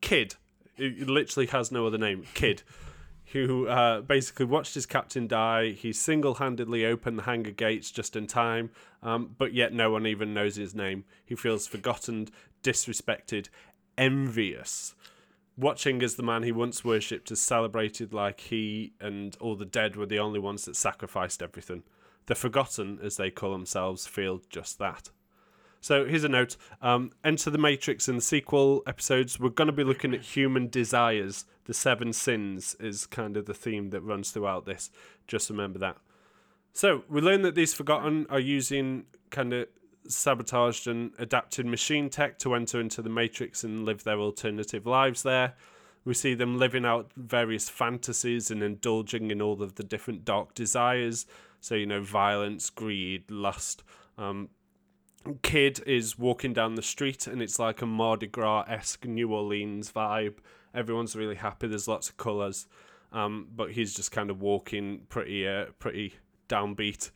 Kid. It literally has no other name. Kid who uh, basically watched his captain die. He single handedly opened the hangar gates just in time, um, but yet no one even knows his name. He feels forgotten, disrespected, envious. Watching as the man he once worshipped is celebrated like he and all the dead were the only ones that sacrificed everything. The forgotten, as they call themselves, feel just that. So here's a note. Um, Enter the Matrix in the sequel episodes. We're going to be looking at human desires. The seven sins is kind of the theme that runs throughout this. Just remember that. So we learn that these Forgotten are using kind of sabotaged and adapted machine tech to enter into the Matrix and live their alternative lives there. We see them living out various fantasies and indulging in all of the different dark desires. So, you know, violence, greed, lust. Um, kid is walking down the street and it's like a Mardi Gras esque New Orleans vibe. Everyone's really happy. There's lots of colours, um, but he's just kind of walking pretty, uh, pretty downbeat.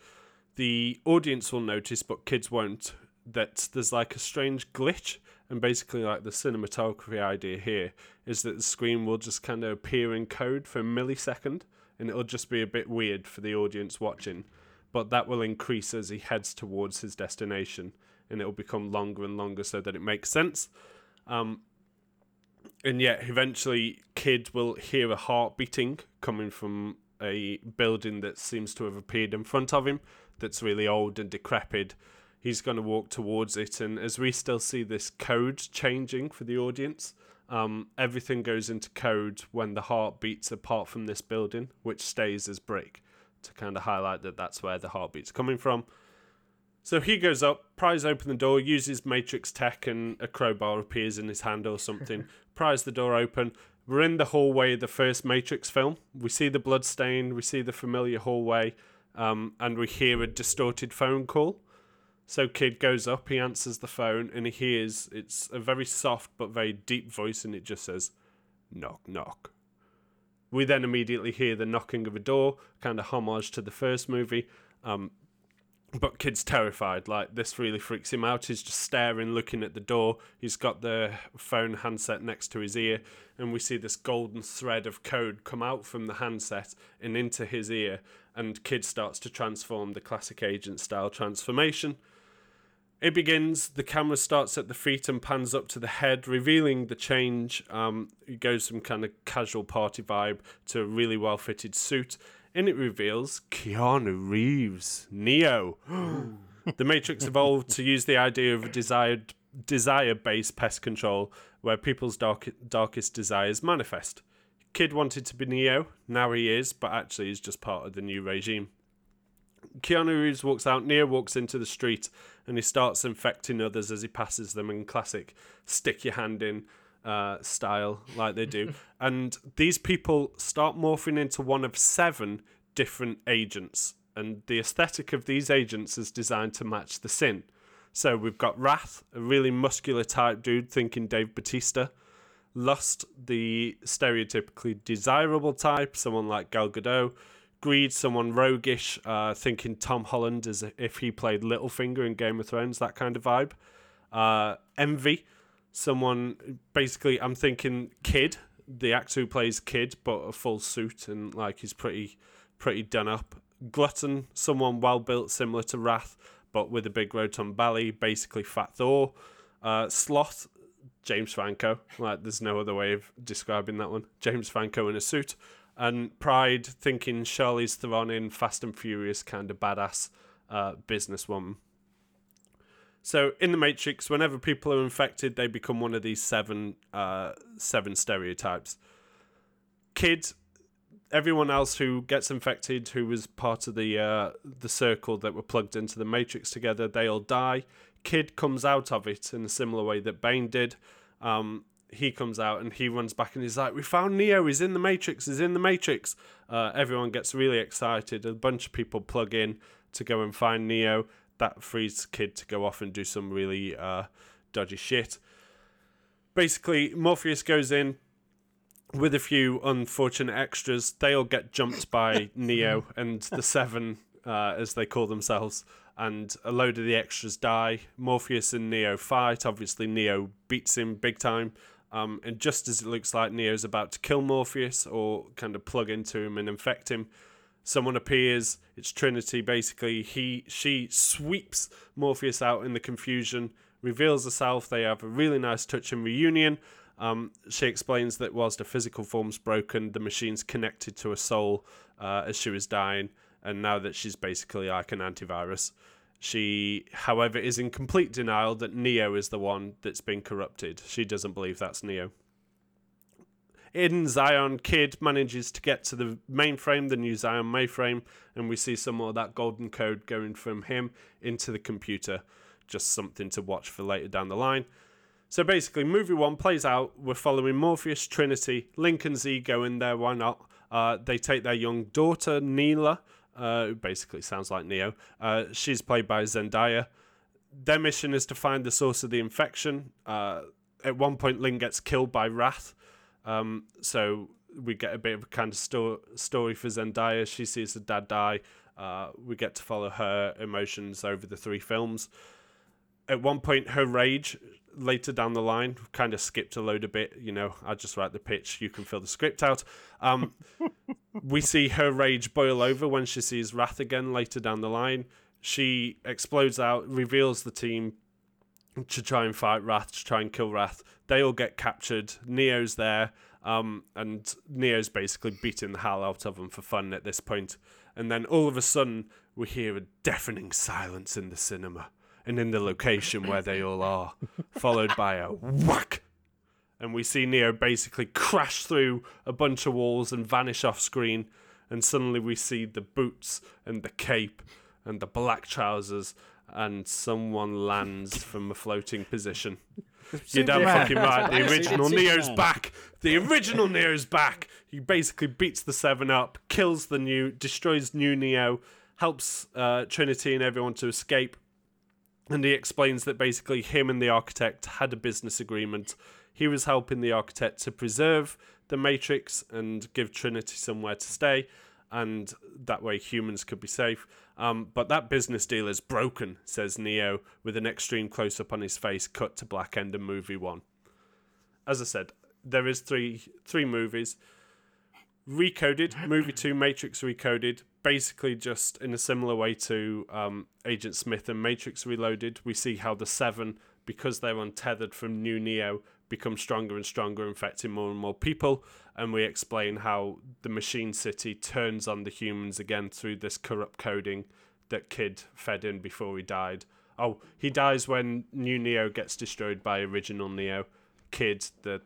The audience will notice, but kids won't. That there's like a strange glitch, and basically, like the cinematography idea here is that the screen will just kind of appear in code for a millisecond, and it'll just be a bit weird for the audience watching but that will increase as he heads towards his destination and it will become longer and longer so that it makes sense. Um, and yet, eventually, Kid will hear a heart beating coming from a building that seems to have appeared in front of him that's really old and decrepit. He's going to walk towards it, and as we still see this code changing for the audience, um, everything goes into code when the heart beats apart from this building, which stays as brick to kind of highlight that that's where the heartbeat's coming from. So he goes up, pries open the door, uses matrix tech, and a crowbar appears in his hand or something. pries the door open. We're in the hallway of the first Matrix film. We see the blood stain, we see the familiar hallway, um, and we hear a distorted phone call. So Kid goes up, he answers the phone, and he hears it's a very soft but very deep voice, and it just says, "Knock, knock." We then immediately hear the knocking of a door, kind of homage to the first movie. Um, but kid's terrified. Like this really freaks him out. He's just staring, looking at the door. He's got the phone handset next to his ear, and we see this golden thread of code come out from the handset and into his ear. And kid starts to transform the classic agent style transformation. It begins, the camera starts at the feet and pans up to the head, revealing the change. Um, it goes from kind of casual party vibe to a really well fitted suit, and it reveals Keanu Reeves, Neo. the Matrix evolved to use the idea of a desired desire based pest control where people's dark, darkest desires manifest. Kid wanted to be Neo, now he is, but actually he's just part of the new regime. Keanu Reeves walks out, Neo walks into the street, and he starts infecting others as he passes them in classic stick your hand in uh, style, like they do. and these people start morphing into one of seven different agents, and the aesthetic of these agents is designed to match the sin. So we've got Wrath, a really muscular type dude, thinking Dave Bautista. Lust, the stereotypically desirable type, someone like Gal Gadot. Greed, someone roguish, uh, thinking Tom Holland as if he played Littlefinger in Game of Thrones, that kind of vibe. Uh, Envy, someone basically, I'm thinking Kid, the actor who plays Kid, but a full suit and like he's pretty, pretty done up. Glutton, someone well built, similar to Wrath, but with a big rotund belly, basically Fat Thor. Uh, Sloth, James Franco, like there's no other way of describing that one. James Franco in a suit and Pride thinking Charlize Theron in Fast and Furious kind of badass uh, businesswoman. So in the Matrix, whenever people are infected, they become one of these seven uh, seven stereotypes. Kid, everyone else who gets infected, who was part of the uh, the circle that were plugged into the Matrix together, they all die. Kid comes out of it in a similar way that Bane did. Um, he comes out and he runs back and he's like, "We found Neo. He's in the Matrix. He's in the Matrix." Uh, everyone gets really excited. A bunch of people plug in to go and find Neo. That frees Kid to go off and do some really uh, dodgy shit. Basically, Morpheus goes in with a few unfortunate extras. They all get jumped by Neo and the Seven, uh, as they call themselves, and a load of the extras die. Morpheus and Neo fight. Obviously, Neo beats him big time. Um, and just as it looks like Neo's about to kill Morpheus or kind of plug into him and infect him, someone appears. It's Trinity. Basically, he she sweeps Morpheus out in the confusion, reveals herself. They have a really nice touching reunion. Um, she explains that whilst her physical form's broken, the machine's connected to her soul uh, as she was dying, and now that she's basically like an antivirus. She, however, is in complete denial that Neo is the one that's been corrupted. She doesn't believe that's Neo. In Zion, Kid manages to get to the mainframe, the new Zion mainframe, and we see some more of that golden code going from him into the computer. Just something to watch for later down the line. So basically, movie one plays out. We're following Morpheus, Trinity, and Zee go in there. Why not? Uh, they take their young daughter, Neela, uh, basically sounds like Neo. Uh, she's played by Zendaya. Their mission is to find the source of the infection. Uh, at one point, Link gets killed by Wrath. Um, so we get a bit of a kind of sto- story for Zendaya. She sees her dad die. Uh, we get to follow her emotions over the three films. At one point, her rage later down the line kind of skipped a load a bit. You know, I just write the pitch. You can fill the script out. Um, we see her rage boil over when she sees Wrath again later down the line. She explodes out, reveals the team to try and fight Wrath, to try and kill Wrath. They all get captured. Neo's there, um, and Neo's basically beating the hell out of them for fun at this point. And then all of a sudden, we hear a deafening silence in the cinema and in the location where they all are, followed by a whack. And we see Neo basically crash through a bunch of walls and vanish off screen. And suddenly we see the boots and the cape and the black trousers, and someone lands from a floating position. You're damn Superman. fucking right. The original Neo's back. The original Neo's back. He basically beats the Seven up, kills the new, destroys new Neo, helps uh, Trinity and everyone to escape. And he explains that basically him and the architect had a business agreement. He was helping the architect to preserve the Matrix and give Trinity somewhere to stay, and that way humans could be safe. Um, but that business deal is broken, says Neo, with an extreme close up on his face cut to black end of movie one. As I said, there is three three movies. Recoded, movie two, Matrix Recoded, basically just in a similar way to um, Agent Smith and Matrix Reloaded. We see how the Seven, because they're untethered from New Neo, become stronger and stronger, infecting more and more people. And we explain how the Machine City turns on the humans again through this corrupt coding that Kid fed in before he died. Oh, he dies when New Neo gets destroyed by original Neo. Kid, the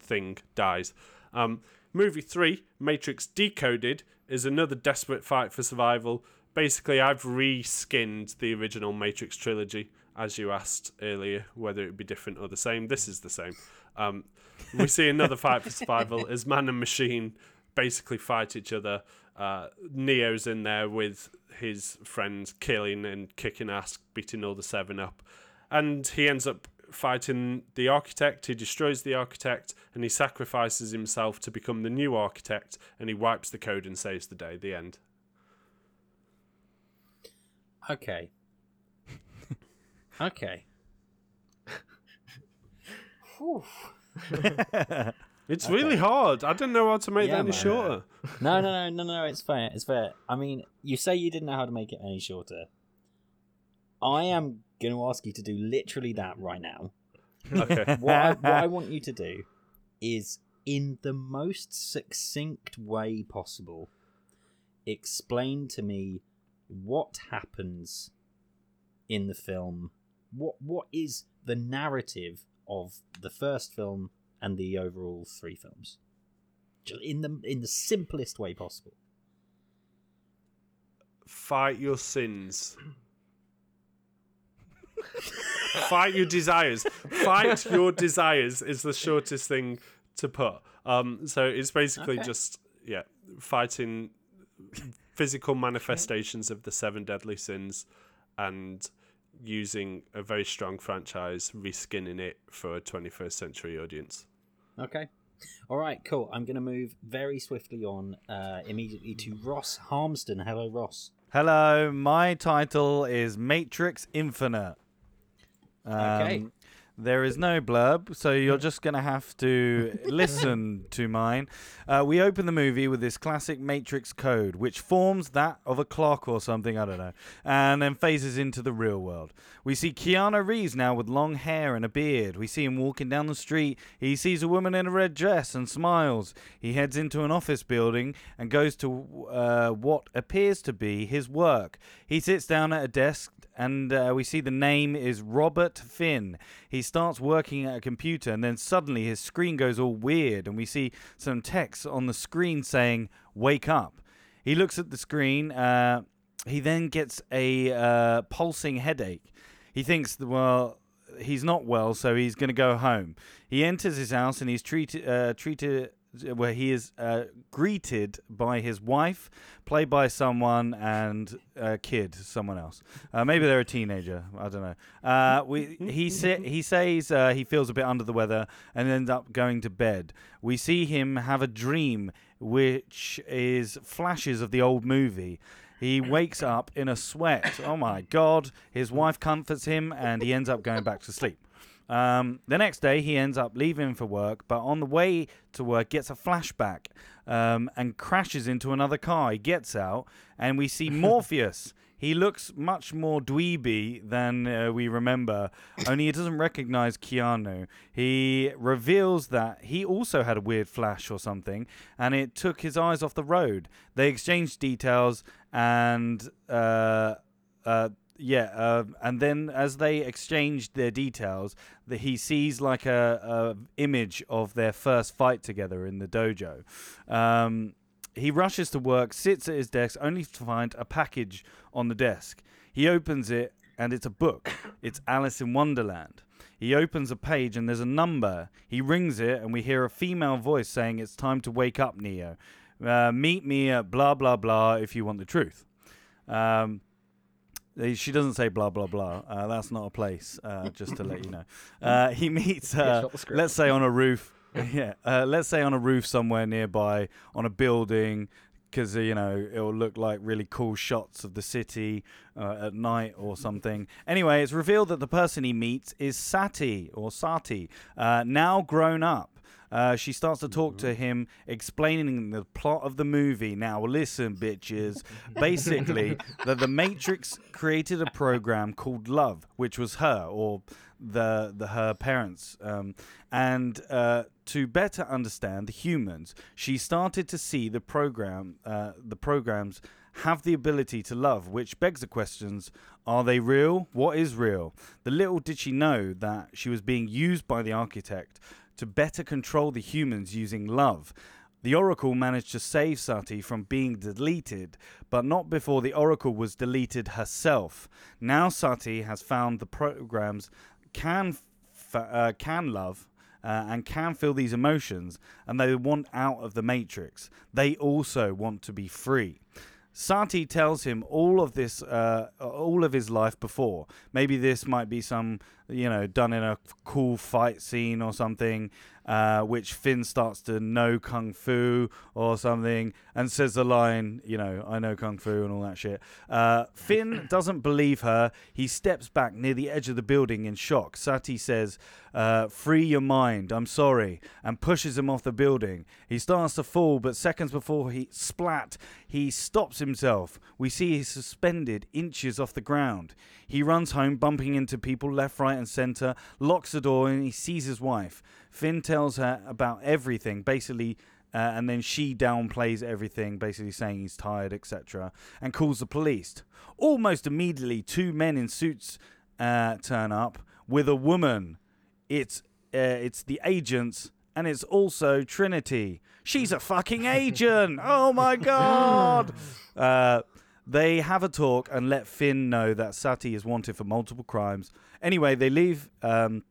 thing, dies. Um, movie three, Matrix Decoded, is another desperate fight for survival. Basically, I've re-skinned the original Matrix trilogy, as you asked earlier, whether it would be different or the same. This is the same. Um, we see another fight for survival as man and machine basically fight each other. Uh, Neo's in there with his friends killing and kicking ass, beating all the seven up. And he ends up fighting the architect. He destroys the architect and he sacrifices himself to become the new architect and he wipes the code and saves the day. The end. Okay. Okay. It's Okay. really hard. I didn't know how to make Yeah, that any man. shorter. No, no, no, no, no. It's fair. It's fair. I mean, you say you didn't know how to make it any shorter. I am going to ask you to do literally that right now. Okay. What I, what I want you to do is, in the most succinct way possible, explain to me what happens in the film. What what is the narrative of the first film and the overall three films? In the in the simplest way possible. Fight your sins. fight your desires. Fight your desires is the shortest thing to put. Um, so it's basically Okay. just yeah, fighting physical manifestations of the seven deadly sins, and using a very strong franchise, reskinning it for a 21st century audience. Okay. All right, cool. I'm going to move very swiftly on uh, immediately to Ross Harmston. Hello, Ross. Hello, my title is Matrix Infinite. Okay. There is no blurb, so you're just going to have to listen to mine. Uh, we open the movie with this classic Matrix code, which forms that of a clock or something, I don't know, and then phases into the real world. We see Keanu Reeves now with long hair and a beard. We see him walking down the street. He sees a woman in a red dress and smiles. He heads into an office building and goes to uh, what appears to be his work. He sits down at a desk and uh, we see the name is Robert Finn. He starts working at a computer, and then suddenly his screen goes all weird, and we see some text on the screen saying "Wake up." He looks at the screen. Uh, he then gets a uh, pulsing headache. He thinks, well, he's not well, so he's going to go home. He enters his house, and he's treated uh, treated where he is uh, greeted by his wife, played by someone, and a kid, someone else. Uh, maybe they're a teenager. I don't know. Uh, we he sa- he says uh, he feels a bit under the weather and ends up going to bed. We see him have a dream, which is flashes of the old movie. He wakes up in a sweat. Oh my god! His wife comforts him, and he ends up going back to sleep. Um, the next day, he ends up leaving for work, but on the way to work, gets a flashback um, and crashes into another car. He gets out, and we see Morpheus. He looks much more dweeby than uh, we remember, only he doesn't recognize Keanu. He reveals that he also had a weird flash or something, and it took his eyes off the road. They exchange details, and uh, uh, yeah, uh, and then as they exchange their details, he sees like a, a image of their first fight together in the dojo. Um, he rushes to work, sits at his desk, only to find a package on the desk. He opens it, and it's a book. It's Alice in Wonderland. He opens a page, and there's a number. He rings it, and we hear a female voice saying, "It's time to wake up, Neo. Uh, meet me at blah blah blah if you want the truth." Um, She doesn't say blah blah blah. Uh, that's not a place. Uh, just to let you know, uh, he meets her. the script. let's say on a roof. Yeah, uh, let's say on a roof somewhere nearby, on a building, because you know it will look like really cool shots of the city uh, at night or something. Anyway, it's revealed that the person he meets is Sati or Sati, uh, now grown up. Uh, she starts to talk to him, explaining the plot of the movie. Now, listen, bitches. Basically, that the Matrix created a program called Love, which was her or the the her parents, um, and uh, to better understand the humans, she started to see the program, uh, the programs have the ability to love, which begs the questions are they real? What is real? The little did she know that she was being used by the architect to better control the humans using love. The Oracle managed to save Sati from being deleted, but not before the Oracle was deleted herself. Now Sati has found the programs can uh, can love uh, and can feel these emotions, and they want out of the matrix. They also want to be free. Sati tells him all of this, uh, all of his life before. Maybe this might be some, you know, done in a cool fight scene or something, uh, which Finn starts to know kung fu or something, and says the line, you know, I know kung fu and all that shit. Uh, Finn doesn't believe her. He steps back near the edge of the building in shock. Sati says, uh, "Free your mind. I'm sorry," and pushes him off the building. He starts to fall, but seconds before he splat, he stops himself. We see he's suspended inches off the ground. He runs home, bumping into people left, right, and center. Locks the door, and he sees his wife. Finn tells her about everything, basically. Uh, and then she downplays everything, basically saying he's tired, etc., and calls the police. Almost immediately, two men in suits uh, turn up with a woman. It's uh, it's the agents, and it's also Trinity. She's a fucking agent. Oh my god! Uh, They have a talk and let Finn know that Sati is wanted for multiple crimes. Anyway, they leave. Um,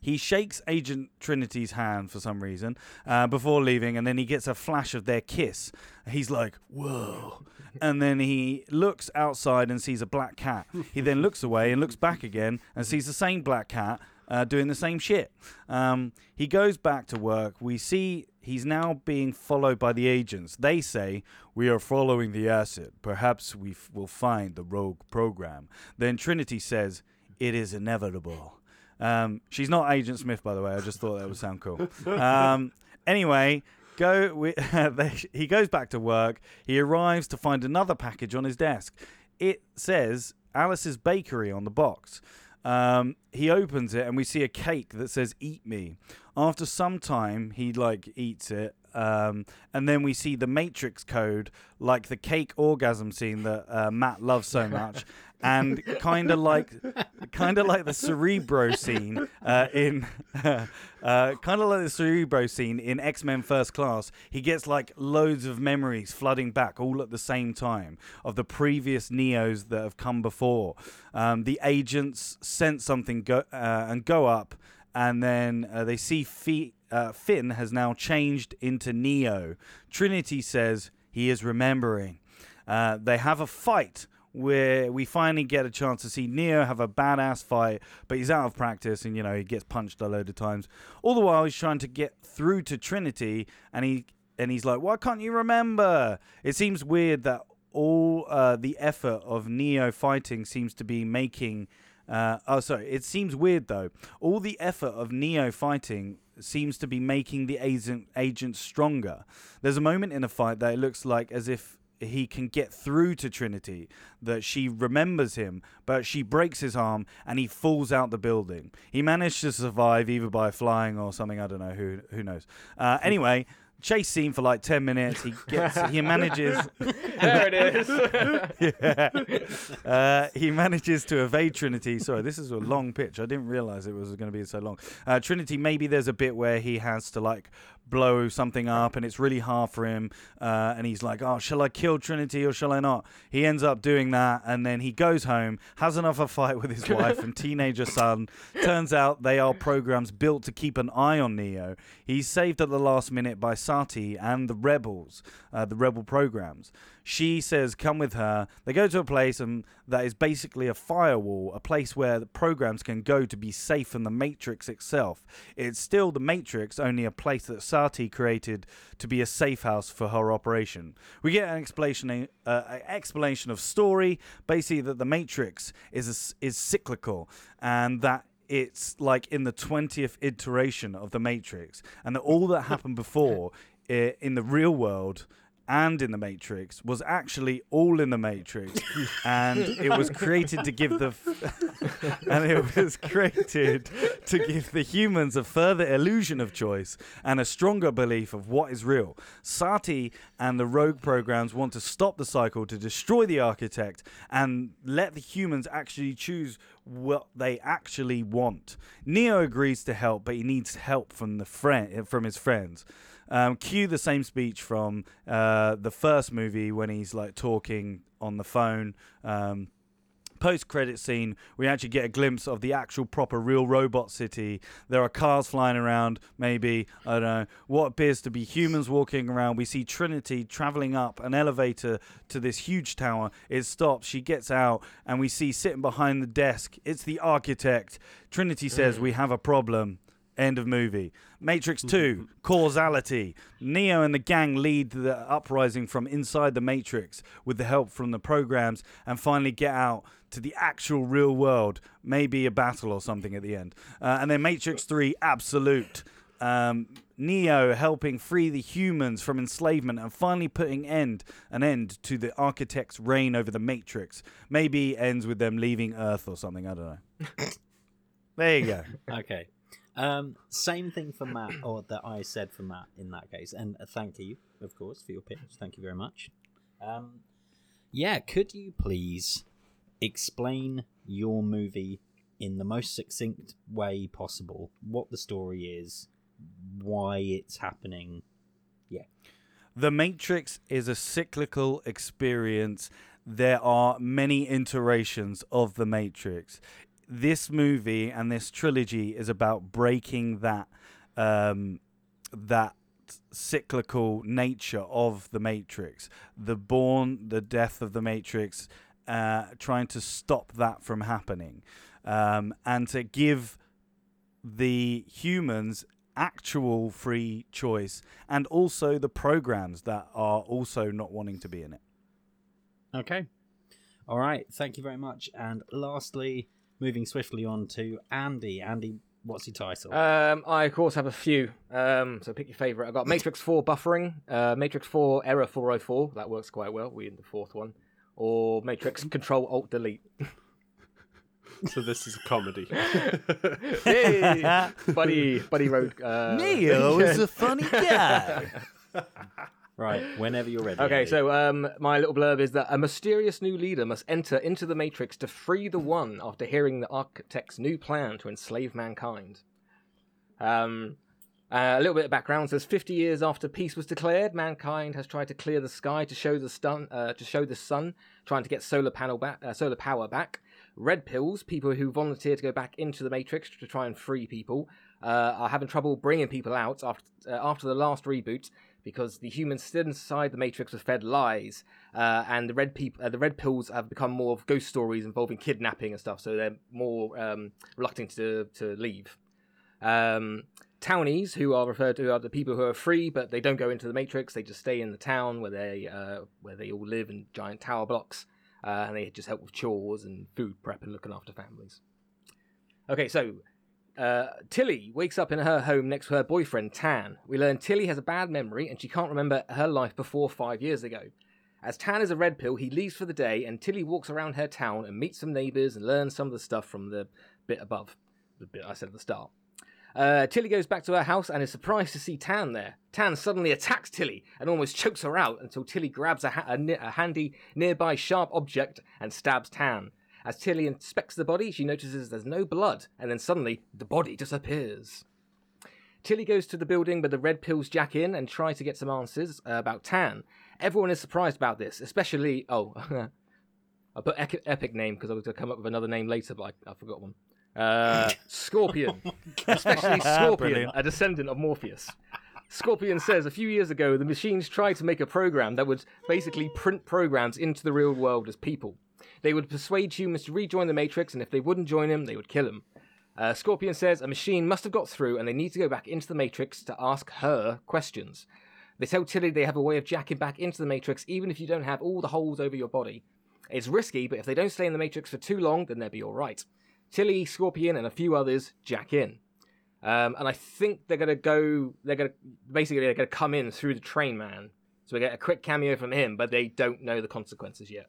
he shakes Agent Trinity's hand for some reason uh, before leaving, and then he gets a flash of their kiss. He's like, "Whoa!" and then he looks outside and sees a black cat. He then looks away and looks back again and sees the same black cat uh, doing the same shit. Um, he goes back to work. We see he's now being followed by the agents. They say, We are following the asset. Perhaps we f- will find the rogue program. Then Trinity says, It is inevitable. Um, she's not Agent Smith, by the way. I just thought that would sound cool. Um, anyway, go. We, he goes back to work. He arrives to find another package on his desk. It says Alice's Bakery on the box. Um, he opens it and we see a cake that says "Eat me." After some time, he like eats it, um, and then we see the Matrix code, like the cake orgasm scene that uh, Matt loves so much, and kind of like, kind of like the Cerebro scene uh, in, uh, kind of like the Cerebro scene in X Men First Class. He gets like loads of memories flooding back all at the same time of the previous Neos that have come before. Um, the agents sense something go uh, and go up and then uh, they see Fi- uh, Finn has now changed into Neo. Trinity says he is remembering. Uh, they have a fight where we finally get a chance to see Neo have a badass fight, but he's out of practice and you know he gets punched a load of times. All the while he's trying to get through to Trinity, and he and he's like, "Why can't you remember?" It seems weird that all uh, the effort of Neo fighting seems to be making uh, oh, sorry. It seems weird though. All the effort of Neo fighting seems to be making the agent agent stronger. There's a moment in a fight that it looks like as if he can get through to Trinity, that she remembers him, but she breaks his arm and he falls out the building. He managed to survive either by flying or something. I don't know. Who who knows? Uh, anyway. Chase scene for like ten minutes. He gets. He manages. there it is. yeah. Uh, he manages to evade Trinity. Sorry, this is a long pitch. I didn't realize it was going to be so long. Uh, Trinity, maybe there's a bit where he has to like blow something up and it's really hard for him. Uh, and he's like, oh, shall I kill Trinity or shall I not? He ends up doing that and then he goes home, has another fight with his wife and teenager son. Turns out they are programs built to keep an eye on Neo. He's saved at the last minute by Sati and the rebels, uh, the rebel programs. She says, "Come with her." They go to a place and that is basically a firewall, a place where the programs can go to be safe from the Matrix itself. It's still the Matrix, only a place that Sati created to be a safe house for her operation. We get an explanation, uh, an explanation of story, basically that the Matrix is a, is cyclical and that it's like in the 20th iteration of the Matrix, and that all that happened before in the real world and in the Matrix was actually all in the Matrix, and it was created to give the f- and it was created to give the humans a further illusion of choice and a stronger belief of what is real. Sati and the rogue programs want to stop the cycle to destroy the architect and let the humans actually choose what they actually want. Neo agrees to help, but he needs help from the friend from his friends. Um, cue the same speech from uh, the first movie when he's like talking on the phone. Um, Post credit scene, we actually get a glimpse of the actual proper real robot city. There are cars flying around, maybe, I don't know, what appears to be humans walking around. We see Trinity traveling up an elevator to this huge tower. It stops, she gets out, and we see sitting behind the desk, it's the architect. Trinity says, We have a problem. End of movie. Matrix 2, causality. Neo and the gang lead the uprising from inside the Matrix with the help from the programs and finally get out to the actual real world. Maybe a battle or something at the end. Uh, and then Matrix 3, absolute. Um, Neo helping free the humans from enslavement and finally putting end an end to the architect's reign over the Matrix. Maybe ends with them leaving Earth or something. I don't know. there you go. Okay. Um, same thing for Matt, or that I said for Matt in that case. And uh, thank you, of course, for your pitch. Thank you very much. Um, yeah, could you please explain your movie in the most succinct way possible? What the story is, why it's happening. Yeah. The Matrix is a cyclical experience there are many iterations of the Matrix. This movie and this trilogy is about breaking that um, that cyclical nature of the Matrix, the born, the death of the Matrix, uh, trying to stop that from happening, um, and to give the humans actual free choice, and also the programs that are also not wanting to be in it. Okay. All right. Thank you very much. And lastly, moving swiftly on to Andy. Andy, what's your title? Um, I of course have a few. Um, so pick your favorite. I got Matrix Four buffering, uh, Matrix Four error 404. That works quite well. We in the fourth one, or Matrix Control Alt Delete. So this is a comedy. hey, buddy, buddy road. Uh, Neo is a funny guy. Right. Whenever you're ready. Okay, so um, my little blurb is that a mysterious new leader must enter into the Matrix to free the One after hearing the Architect's new plan to enslave mankind. Um, uh, a little bit of background says 50 years after peace was declared, mankind has tried to clear the sky to show the sun, uh, to show the sun, trying to get solar panel back, uh, solar power back. Red pills, people who volunteer to go back into the Matrix to try and free people, uh, are having trouble bringing people out after uh, after the last reboot because the humans still inside the Matrix were fed lies, uh, and the red peop- uh, the red pills have become more of ghost stories involving kidnapping and stuff. So they're more um, reluctant to to leave. Um, townies, who are referred to are the people who are free, but they don't go into the Matrix. They just stay in the town where they uh, where they all live in giant tower blocks, uh, and they just help with chores and food prep and looking after families. Okay, so uh, Tilly wakes up in her home next to her boyfriend Tan. We learn Tilly has a bad memory and she can't remember her life before five years ago. As Tan is a red pill, he leaves for the day, and Tilly walks around her town and meets some neighbours and learns some of the stuff from the bit above, the bit I said at the start. Uh, Tilly goes back to her house and is surprised to see Tan there. Tan suddenly attacks Tilly and almost chokes her out until Tilly grabs a, ha- a, a handy nearby sharp object and stabs Tan. As Tilly inspects the body, she notices there's no blood, and then suddenly the body disappears. Tilly goes to the building where the red pills jack in and try to get some answers uh, about Tan. Everyone is surprised about this, especially. Oh, I put epic, epic name because I was going to come up with another name later, but I, I forgot one. Uh, Scorpion. especially Scorpion, a descendant of Morpheus. Scorpion says a few years ago the machines tried to make a program that would basically print programs into the real world as people. They would persuade humans to rejoin the Matrix, and if they wouldn't join him, they would kill him. Uh, Scorpion says a machine must have got through, and they need to go back into the Matrix to ask her questions. They tell Tilly they have a way of jacking back into the Matrix, even if you don't have all the holes over your body. It's risky, but if they don't stay in the Matrix for too long, then they'll be alright. Tilly, Scorpion, and a few others jack in. Um, and I think they're gonna go. They're gonna basically they're gonna come in through the train man. So we get a quick cameo from him, but they don't know the consequences yet.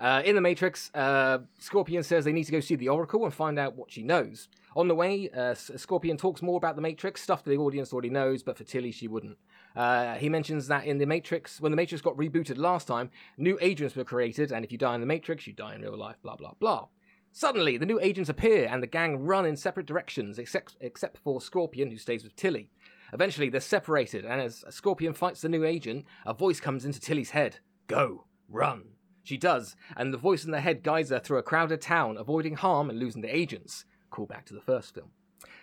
Uh, in the Matrix, uh, Scorpion says they need to go see the Oracle and find out what she knows. On the way, uh, Scorpion talks more about the Matrix, stuff that the audience already knows, but for Tilly, she wouldn't. Uh, he mentions that in the Matrix, when the Matrix got rebooted last time, new agents were created, and if you die in the Matrix, you die in real life, blah, blah, blah. Suddenly, the new agents appear, and the gang run in separate directions, except, except for Scorpion, who stays with Tilly. Eventually, they're separated, and as Scorpion fights the new agent, a voice comes into Tilly's head Go, run. She does, and the voice in the head guides her through a crowded town, avoiding harm and losing the agents. Call back to the first film.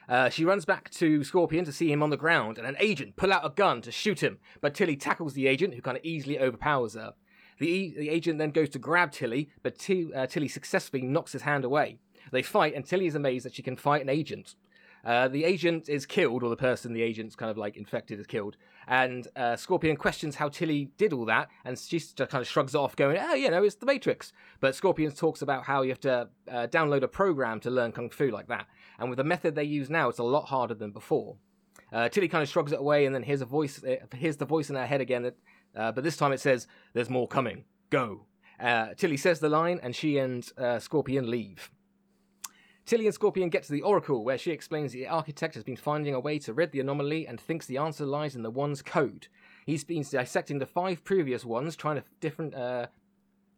Uh, she runs back to Scorpion to see him on the ground, and an agent pull out a gun to shoot him, but Tilly tackles the agent, who kind of easily overpowers her. The, e- the agent then goes to grab Tilly, but T- uh, Tilly successfully knocks his hand away. They fight, and Tilly is amazed that she can fight an agent. Uh, the agent is killed, or the person the agent's kind of like infected is killed. And uh, Scorpion questions how Tilly did all that, and she just kind of shrugs it off, going, "Oh, you know, it's the Matrix." But Scorpion talks about how you have to uh, download a program to learn kung fu like that, and with the method they use now, it's a lot harder than before. Uh, Tilly kind of shrugs it away, and then hears a voice. Uh, hears the voice in her head again, that, uh, but this time it says, "There's more coming. Go." Uh, Tilly says the line, and she and uh, Scorpion leave. Tilly and Scorpion get to the Oracle, where she explains the architect has been finding a way to rid the anomaly and thinks the answer lies in the one's code. He's been dissecting the five previous ones, trying different, uh,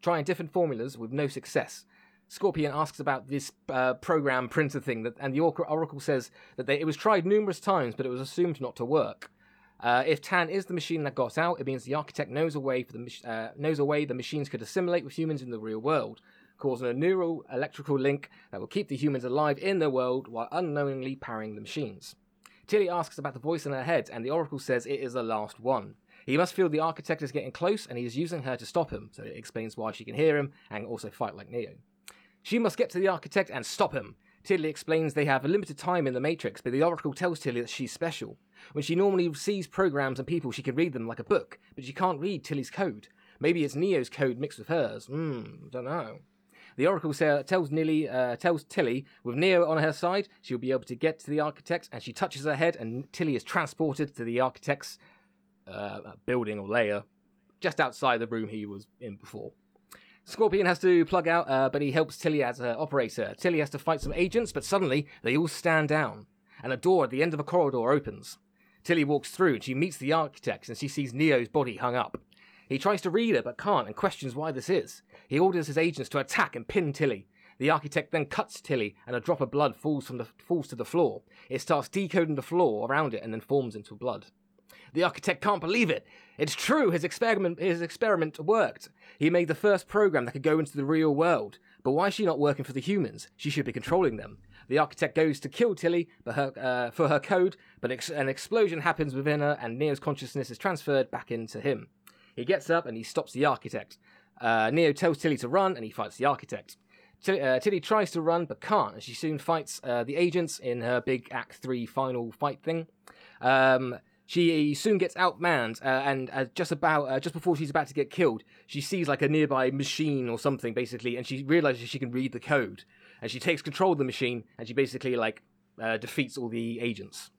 trying different formulas with no success. Scorpion asks about this uh, program printer thing, that, and the Oracle says that they, it was tried numerous times, but it was assumed not to work. Uh, if Tan is the machine that got out, it means the architect knows a way for the uh, knows a way the machines could assimilate with humans in the real world, causing a neural electrical link that will keep the humans alive in their world while unknowingly powering the machines. Tilly asks about the voice in her head, and the Oracle says it is the last one. He must feel the architect is getting close, and he is using her to stop him, so it explains why she can hear him and also fight like Neo. She must get to the architect and stop him. Tilly explains they have a limited time in the Matrix, but the Oracle tells Tilly that she's special. When she normally sees programs and people, she can read them like a book, but she can't read Tilly's code. Maybe it's Neo's code mixed with hers. Hmm, don't know. The Oracle tells Nilly, uh, tells Tilly, with Neo on her side, she'll be able to get to the architect, and she touches her head, and Tilly is transported to the architect's uh, building or layer, just outside the room he was in before. Scorpion has to plug out, uh, but he helps Tilly as her operator. Tilly has to fight some agents, but suddenly they all stand down, and a door at the end of a corridor opens. Tilly walks through and she meets the architect and she sees Neo's body hung up. He tries to read her but can't and questions why this is. He orders his agents to attack and pin Tilly. The architect then cuts Tilly and a drop of blood falls from the falls to the floor. It starts decoding the floor around it and then forms into blood. The architect can't believe it. It's true, his experiment his experiment worked. He made the first program that could go into the real world. But why is she not working for the humans? She should be controlling them. The architect goes to kill Tilly but her, uh, for her code, but ex- an explosion happens within her, and Neo's consciousness is transferred back into him. He gets up and he stops the architect. Uh, Neo tells Tilly to run, and he fights the architect. Tilly, uh, Tilly tries to run but can't, and she soon fights uh, the agents in her big Act 3 final fight thing. Um, she soon gets outmanned, uh, and uh, just about uh, just before she's about to get killed, she sees like a nearby machine or something, basically, and she realizes she can read the code, and she takes control of the machine, and she basically like uh, defeats all the agents.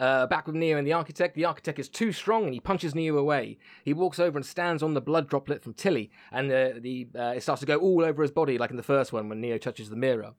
Uh, back with Neo and the architect, the architect is too strong and he punches Neo away. He walks over and stands on the blood droplet from Tilly, and uh, the uh, it starts to go all over his body, like in the first one when Neo touches the mirror.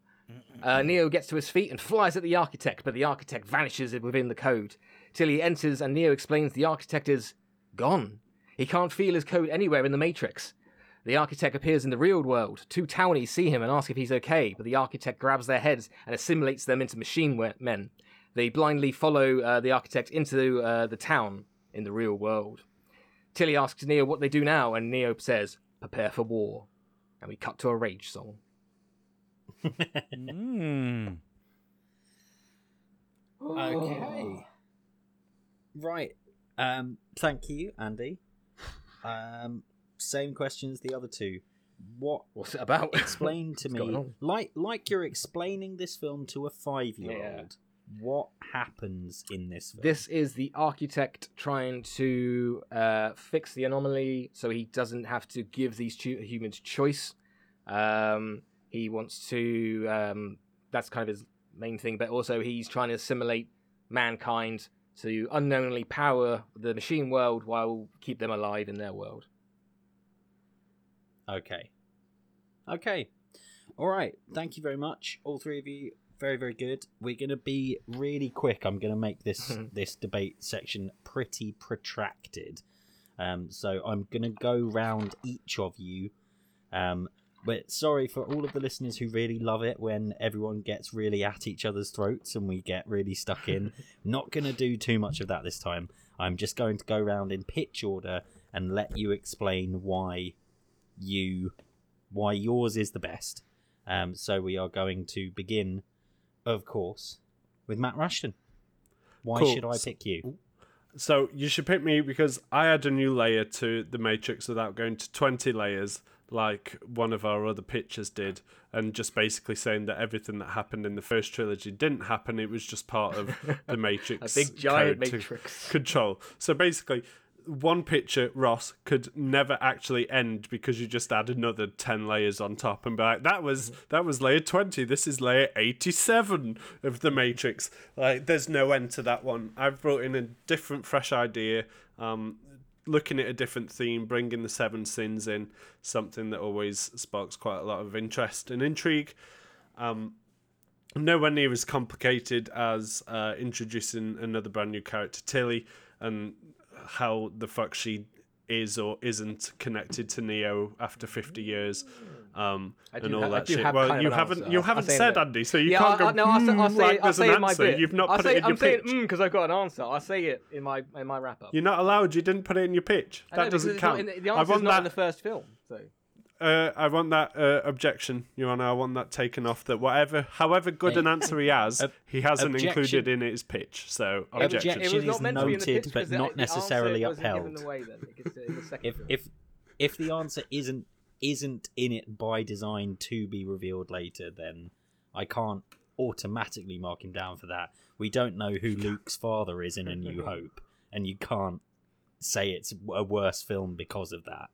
Uh, Neo gets to his feet and flies at the architect, but the architect vanishes within the code. Tilly enters and Neo explains the architect is gone. He can't feel his code anywhere in the Matrix. The architect appears in the real world. Two townies see him and ask if he's okay, but the architect grabs their heads and assimilates them into machine men. They blindly follow uh, the architect into uh, the town in the real world. Tilly asks Neo what they do now, and Neo says, "Prepare for war." And we cut to a rage song. Mm. Okay. Right. Um, thank you, Andy. Um, same question as the other two. What What's it about? explain to me like like you're explaining this film to a five year old. What happens in this film? This is the architect trying to uh, fix the anomaly so he doesn't have to give these two humans choice. Um, he wants to, um, that's kind of his main thing, but also he's trying to assimilate mankind to unknowingly power the machine world while keep them alive in their world. Okay. Okay. All right. Thank you very much, all three of you. Very, very good. We're gonna be really quick. I'm gonna make this this debate section pretty protracted. Um, so I'm gonna go round each of you. Um, but sorry for all of the listeners who really love it when everyone gets really at each other's throats and we get really stuck in. Not gonna do too much of that this time. I'm just going to go round in pitch order and let you explain why you why yours is the best. Um, so we are going to begin, of course, with Matt Rushton. Why Cool. should I pick you? So you should pick me because I add a new layer to the Matrix without going to 20 layers like one of our other pitchers did and just basically saying that everything that happened in the first trilogy didn't happen it was just part of the Matrix A big giant matrix. control. So basically one picture, Ross, could never actually end because you just add another ten layers on top and be like, that was that was layer twenty. This is layer eighty-seven of the Matrix. Like, there's no end to that one. I've brought in a different, fresh idea. Um, looking at a different theme, bringing the seven sins in, something that always sparks quite a lot of interest and intrigue. Um, nowhere near as complicated as uh, introducing another brand new character, Tilly, and how the fuck she is or isn't connected to Neo after 50 years, um, and all ha- that shit. well, you haven't answer. you haven't said that. Andy, so you yeah, can't I, go. I, no, I'll say, I'll "Hmm," say, like I'll there's say an it in my answer. bit. You've not I'll put say, it in I'm your saying pitch. mm because I've got an answer. I'll say it in my in my wrap up. You're not allowed. You didn't put it in your pitch. I know, That doesn't count. the, the I answer's want not that. in the first film. So Uh, I want that uh, objection, Your Honour. I want that taken off. That whatever, however good an answer he has, Ob- he hasn't objection- included in his pitch. So It objection. It was Objection not is meant to be in the noted, pitch but 'cause not necessarily upheld. away then. It gets in the second if if if the answer isn't isn't in it by design to be revealed later, then I can't automatically mark him down for that. We don't know who Luke's father is in A New Hope, and you can't say it's a worse film because of that.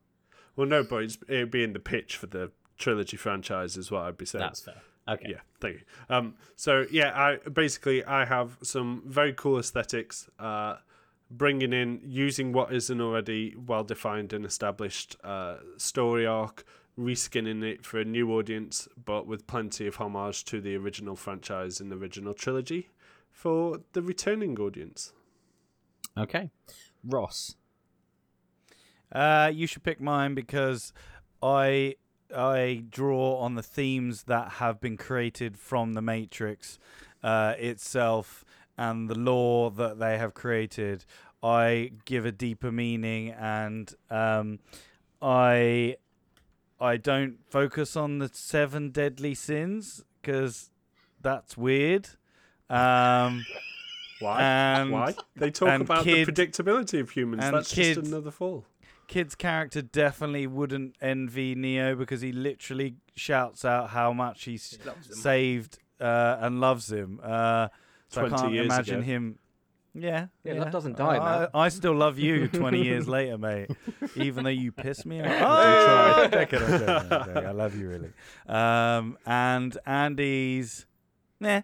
Well, no, but it'd be in the pitch for the trilogy franchise, is what I'd be saying. That's fair. Okay. Yeah, thank you. Um, so yeah, I basically I have some very cool aesthetics. Uh, bringing in using what is an already well defined and established uh, story arc, reskinning it for a new audience, but with plenty of homage to the original franchise and the original trilogy for the returning audience. Okay. Ross. Uh, you should pick mine because I I draw on the themes that have been created from the Matrix uh, itself and the lore that they have created. I give a deeper meaning, and um, I I don't focus on the seven deadly sins because that's weird. Um, Why? and Why? They talk about kid- the predictability of humans. That's kids- just another fall. Kid's character definitely wouldn't envy Neo because he literally shouts out how much he's He saved uh, and loves him. Uh, so I can't imagine ago. him. Yeah, Yeah, love doesn't die, I, man. I still love you 20 years later, mate. Even though you piss me off. tried. I'm joking, I'm joking, I'm joking. I love you, really. Um, and Andy's. Nah.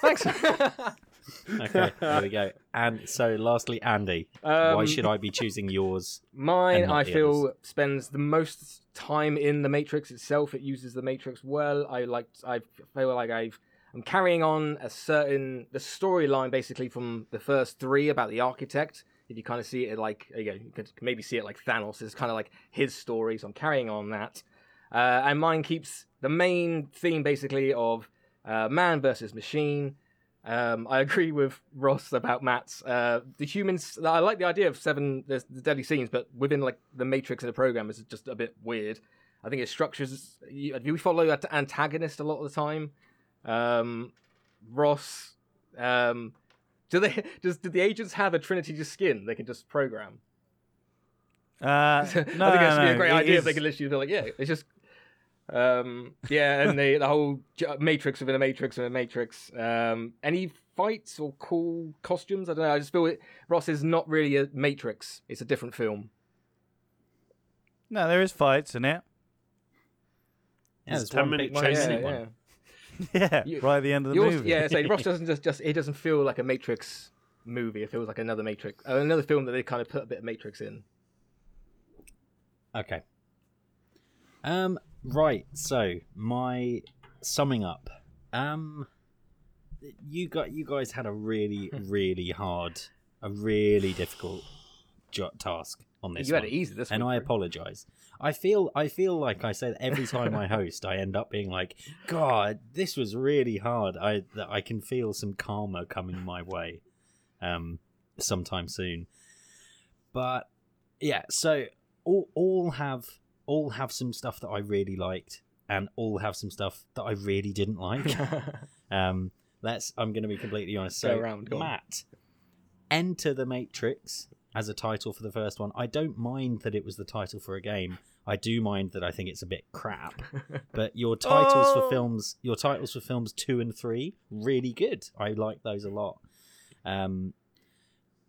Thanks. Okay, there we go. And so, lastly, Andy. Um, why should I be choosing yours? Mine, I feel, spends the most time in the Matrix itself. It uses the Matrix well. I like. I feel like I've. I'm carrying on a certain the storyline basically from the first three about the architect. If you kind of see it like, you, know, you could maybe see it like Thanos. It's kind of like his story. So I'm carrying on that. Uh, and mine keeps the main theme basically of uh, man versus machine. Um, I agree with Ross about Matt's. Uh, the humans. I like the idea of seven the, the deadly scenes, but within like the matrix of the program is just a bit weird. I think it structures. You, we follow an antagonist a lot of the time. Um, Ross. Um, do they? Does do the agents have a Trinity just skin they can just program? Uh, I no, think it's no, be a great it idea if they is- could literally be like, yeah, it's just, um, yeah, and the the whole matrix within a matrix within a matrix. Um, any fights or cool costumes? I don't know. I just feel it. Ross is not really a matrix. It's a different film. No, there is fights in it. Yeah, There's there's one 10 big minute Well, chasing yeah, one. yeah. Yeah, You- right at the end of the Yours- movie. yeah, so Ross doesn't just just it doesn't feel like a Matrix movie. It feels like another Matrix, uh, another film that they kind of put a bit of Matrix in. Okay. Um. Right. So my summing up. Um. You got you guys had a really really hard, a really difficult task on this. you had it easy this one. and week, I apologize. I feel I feel like I said every time I host, I end up being like, God, this was really hard. I I can feel some karma coming my way, um, sometime soon. But yeah, so all all have all have some stuff that I really liked, and all have some stuff that I really didn't like. Um, let's. I'm going to be completely honest. Go So, around, go on. Matt, Enter the Matrix as a title for the first one. I don't mind that it was the title for a game. I do mind that I think it's a bit crap. But your titles Oh. for films, your titles for films two and three, really good. I like those a lot. Um,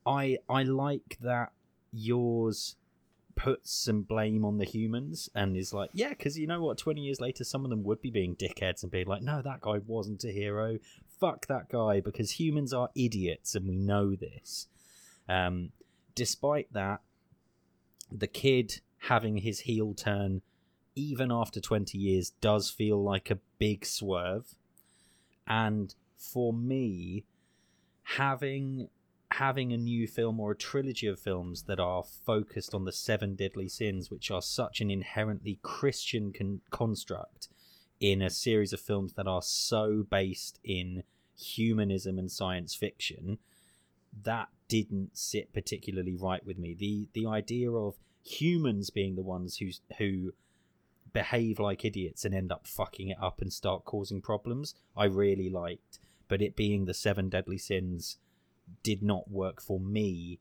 I I like that yours puts some blame on the humans and is like, yeah, because you know what? Twenty years later, some of them would be being dickheads and being like, no, that guy wasn't a hero. Fuck that guy because humans are idiots and we know this. Um, despite that, the kid having his heel turn, even after 20 years, does feel like a big swerve. And for me, having having a new film or a trilogy of films that are focused on the seven deadly sins, which are such an inherently Christian con- construct, in a series of films that are so based in humanism and science fiction, that didn't sit particularly right with me. The the idea of humans being the ones who who behave like idiots and end up fucking it up and start causing problems, I really liked. But it being the seven deadly sins did not work for me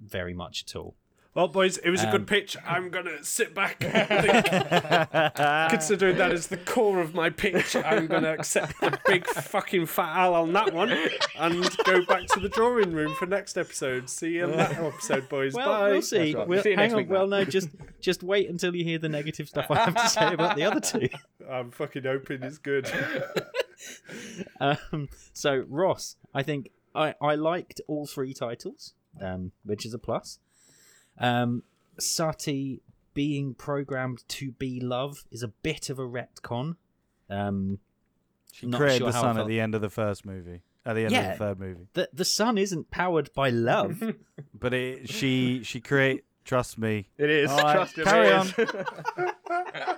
very much at all. Well, boys, it was a Um, good pitch. I'm gonna sit back. And think. Considering that is the core of my pitch, I'm gonna accept the big fucking fat Al on that one and go back to the drawing room for next episode. See you in that episode, boys. Well, Bye. we'll see. Right. We'll, See hang next on. week, well, Matt. no, just just wait until you hear the negative stuff I have to say about the other two. I'm fucking hoping it's good. Um, so Ross, I think I, I liked all three titles, um, which is a plus. Um, Sati being programmed to be love is a bit of a retcon. Um, She Not created sure the sun at the end of the first movie. At the end Yeah. of the third movie. the the sun isn't powered by love. But it, she she create trust me. It is. All right, Trust him, carry it is.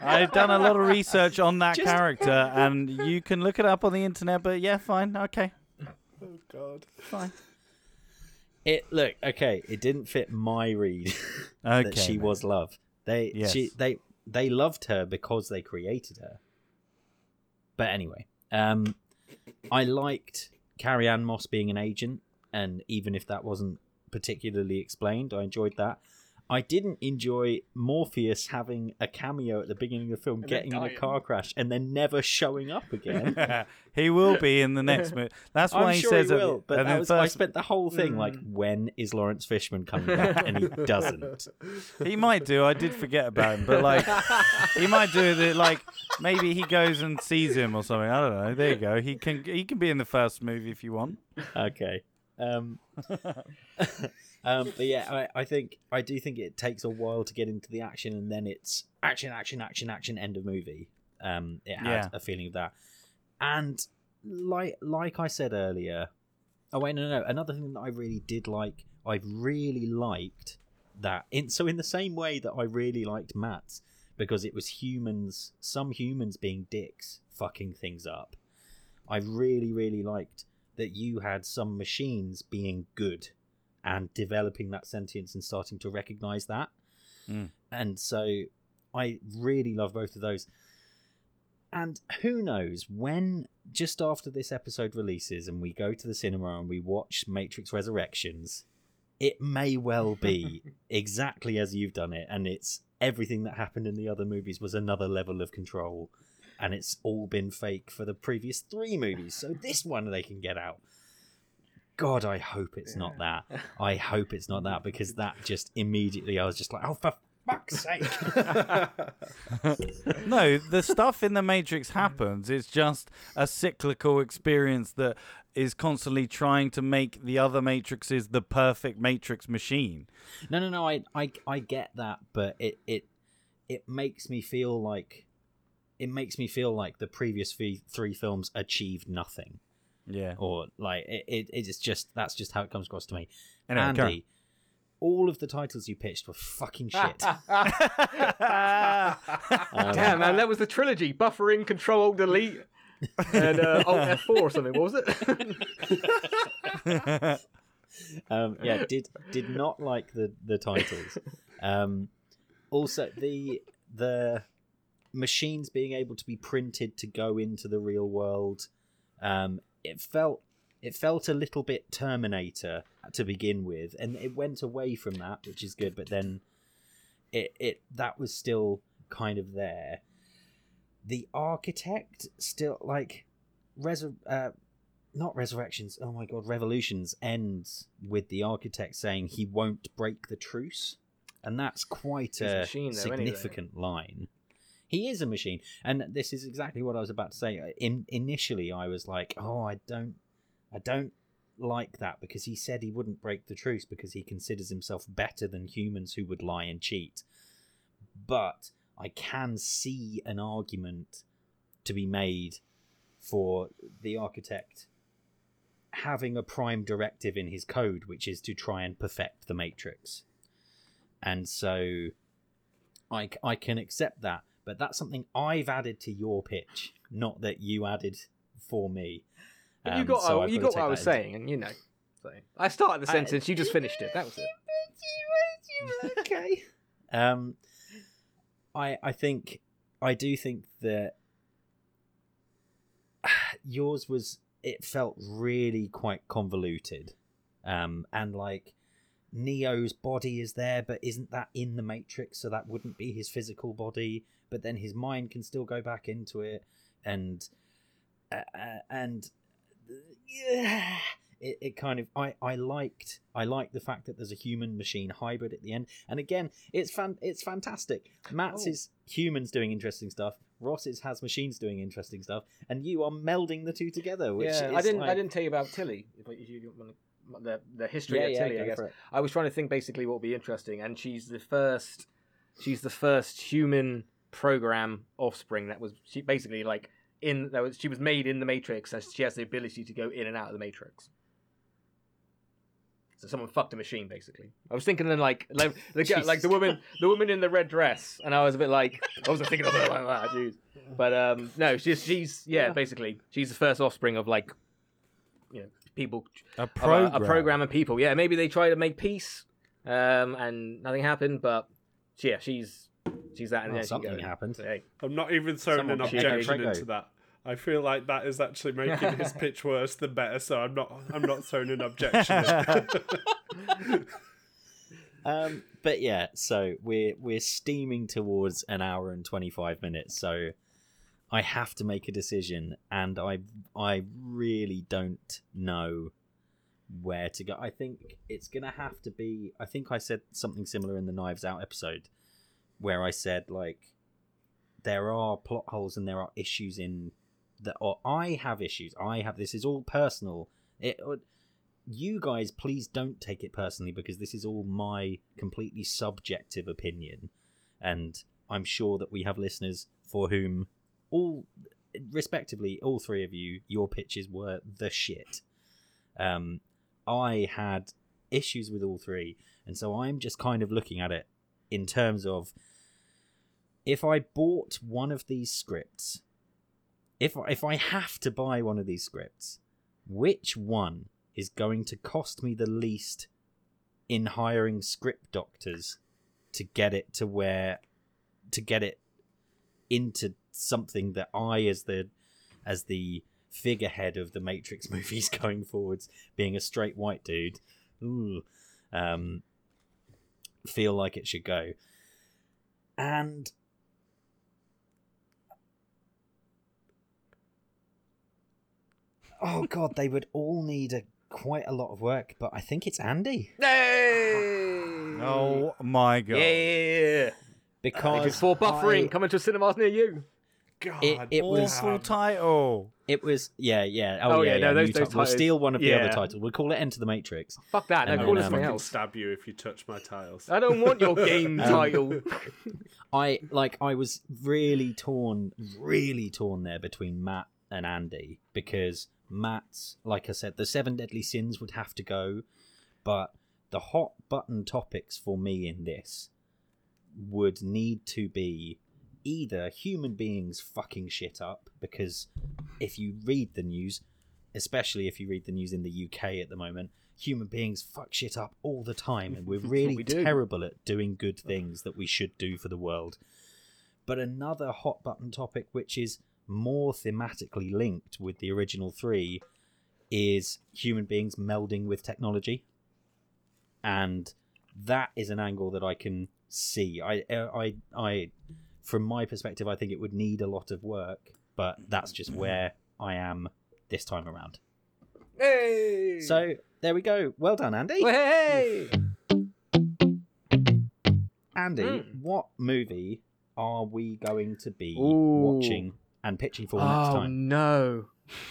I've done a lot of research on that Just- character and you can look it up on the internet, but yeah, fine, okay. Oh God. Fine. it look okay. It didn't fit my read Okay. that she mate. was love. They Yes. she they they loved her because they created her. But anyway, um, I liked Carrie-Anne Moss being an agent, and even if that wasn't particularly explained, I enjoyed that. I didn't enjoy Morpheus having a cameo at the beginning of the film, then getting in a car crash, and then never showing up again. he will be in the next movie. That's why I'm he sure says he at- will, but at that the was, I spent the whole thing like, when is Laurence Fishburne coming back? And he doesn't. He might do. I did forget about him, but like he might do it. Like maybe he goes and sees him or something. I don't know. There you go. He can he can be in the first movie if you want. okay. Um, um, but yeah, I, I think I do think it takes a while to get into the action, and then it's action, action, action, action. End of movie. Um, it had Yeah. a feeling of that, and like like I said earlier. Oh wait, no, no. no. Another thing that I really did like, I really liked that. In so in the same way that I really liked Matt's because it was humans, some humans being dicks, fucking things up. I really, really liked that you had some machines being good and developing that sentience and starting to recognize that. Mm. And so I really love both of those. And who knows when just after this episode releases and we go to the cinema and we watch Matrix Resurrections, it may well be exactly as you've done it, and it's everything that happened in the other movies was another level of control, and it's all been fake for the previous three movies. So this one they can get out. God, I hope it's not that. I hope it's not that because that just immediately I was just like, oh for fuck's sake. no, the stuff in the Matrix happens. It's just a cyclical experience that is constantly trying to make the other Matrixes the perfect Matrix machine. No, no, no. I, I, I get that, but it, it, it makes me feel like, it makes me feel like the previous three, three films achieved nothing, Yeah. or like it, it, it's just that's just how it comes across to me. Anyway, carry on. Andy, all of the titles you pitched were fucking shit. Um, Damn, man, that was the trilogy: buffering, control, delete, and uh, alt F4 or something. What was it? um, yeah, did did not like the the titles. Um, also, the the machines being able to be printed to go into the real world. Um, it felt it felt a little bit Terminator to begin with, and it went away from that, which is good. But then it it that was still kind of there. The architect still like resur- uh, not resurrections. Oh my god, revolutions ends with the architect saying he won't break the truce, and that's quite He's a a machine, though, anyway. significant line. He is a machine, and this is exactly what I was about to say. Uh, in, initially, I was like, "Oh, I don't, I don't like that," because he said he wouldn't break the truce because he considers himself better than humans who would lie and cheat. But I can see an argument to be made for the architect having a prime directive in his code, which is to try and perfect the Matrix. And so I, I can accept that, but that's something I've added to your pitch, not that you added for me. You Um, got so you got what I was saying, and you know. So I started the I- sentence, you just finished it. That was it. okay. Um, I I think I do think that yours was it felt really quite convoluted, um, and like Neo's body is there, but isn't that in the Matrix? So that wouldn't be his physical body, but then his mind can still go back into it, and uh, uh, and yeah, it, it kind of I, I liked I liked the fact that there's a human machine hybrid at the end, and again it's fan it's fantastic. Matt's Oh. is humans doing interesting stuff. Ross's has machines doing interesting stuff, and you are melding the two together. Which yeah, is I didn't. Like, I didn't tell you about Tilly. If you- want to- the the history Yeah, of yeah, Tilly, I guess. I was trying to think basically what would be interesting, and she's the first. She's the first human program offspring that was she basically like in that was she was made in the Matrix, and she has the ability to go in and out of the Matrix. So someone fucked a machine, basically. I was thinking then like like the like the woman the woman in the red dress, and I was a bit like I wasn't thinking of like that, jeez. But um no, she's she's yeah, Yeah. basically she's the first offspring of like you know people A of a- program. a, program of people. Yeah, maybe they try to make peace, um, and nothing happened. But yeah, she's she's that, and Well, then something goes. happened. Hey, I'm not even throwing Someone an objection Prego. into that. I feel like that is actually making his pitch worse than better, so I'm not I'm not throwing an objection. Um, but yeah, so we're we're steaming towards an hour and twenty five minutes. So I have to make a decision, and I I really don't know where to go. I think it's gonna have to be. I think I said something similar in the Knives Out episode, where I said like there are plot holes and there are issues in that. Or I have issues. I have this is all personal. It you guys please don't take it personally because this is all my completely subjective opinion and i'm sure that we have listeners for whom all respectively all three of you your pitches were the shit um i had issues with all three and so i'm just kind of looking at it in terms of if i bought one of these scripts if if i have to buy one of these scripts which one is going to cost me the least in hiring script doctors to get it to where to get it into something that I as the as the figurehead of the Matrix movies going forwards, being a straight white dude, ooh, um, feel like it should go. And oh god, they would all need a quite a lot of work, but I think it's Andy Hey! Oh my god. yeah! because Because for buffering I- coming to cinemas near you. God, It- it was- Awful title. It was yeah, yeah. Oh, Oh, yeah, yeah, yeah. no, those- new those title. We'll titles- steal one of the yeah. other titles. We'll call it Enter the Matrix. Fuck that! No, And call it um, something fucking else. stab you if you touch my tiles. I don't want your game Um, title. I like. I was really torn, really torn there between Matt and Andy because Matt's, like I said, the seven deadly sins would have to go, but the hot button topics for me in this would need to be either human beings fucking shit up because if you read the news, especially if you read the news in the UK at the moment, human beings fuck shit up all the time and we're really we terrible at doing good things that we should do for the world. But another hot button topic which is more thematically linked with the original 3 is human beings melding with technology. And that is an angle that I can see. I I I from my perspective I think it would need a lot of work, but that's just where I am this time around. hey! So there we go. Well done, Andy. hey! Andy, Mm. what movie are we going to be Ooh. watching and pitching for next time. Oh time? no!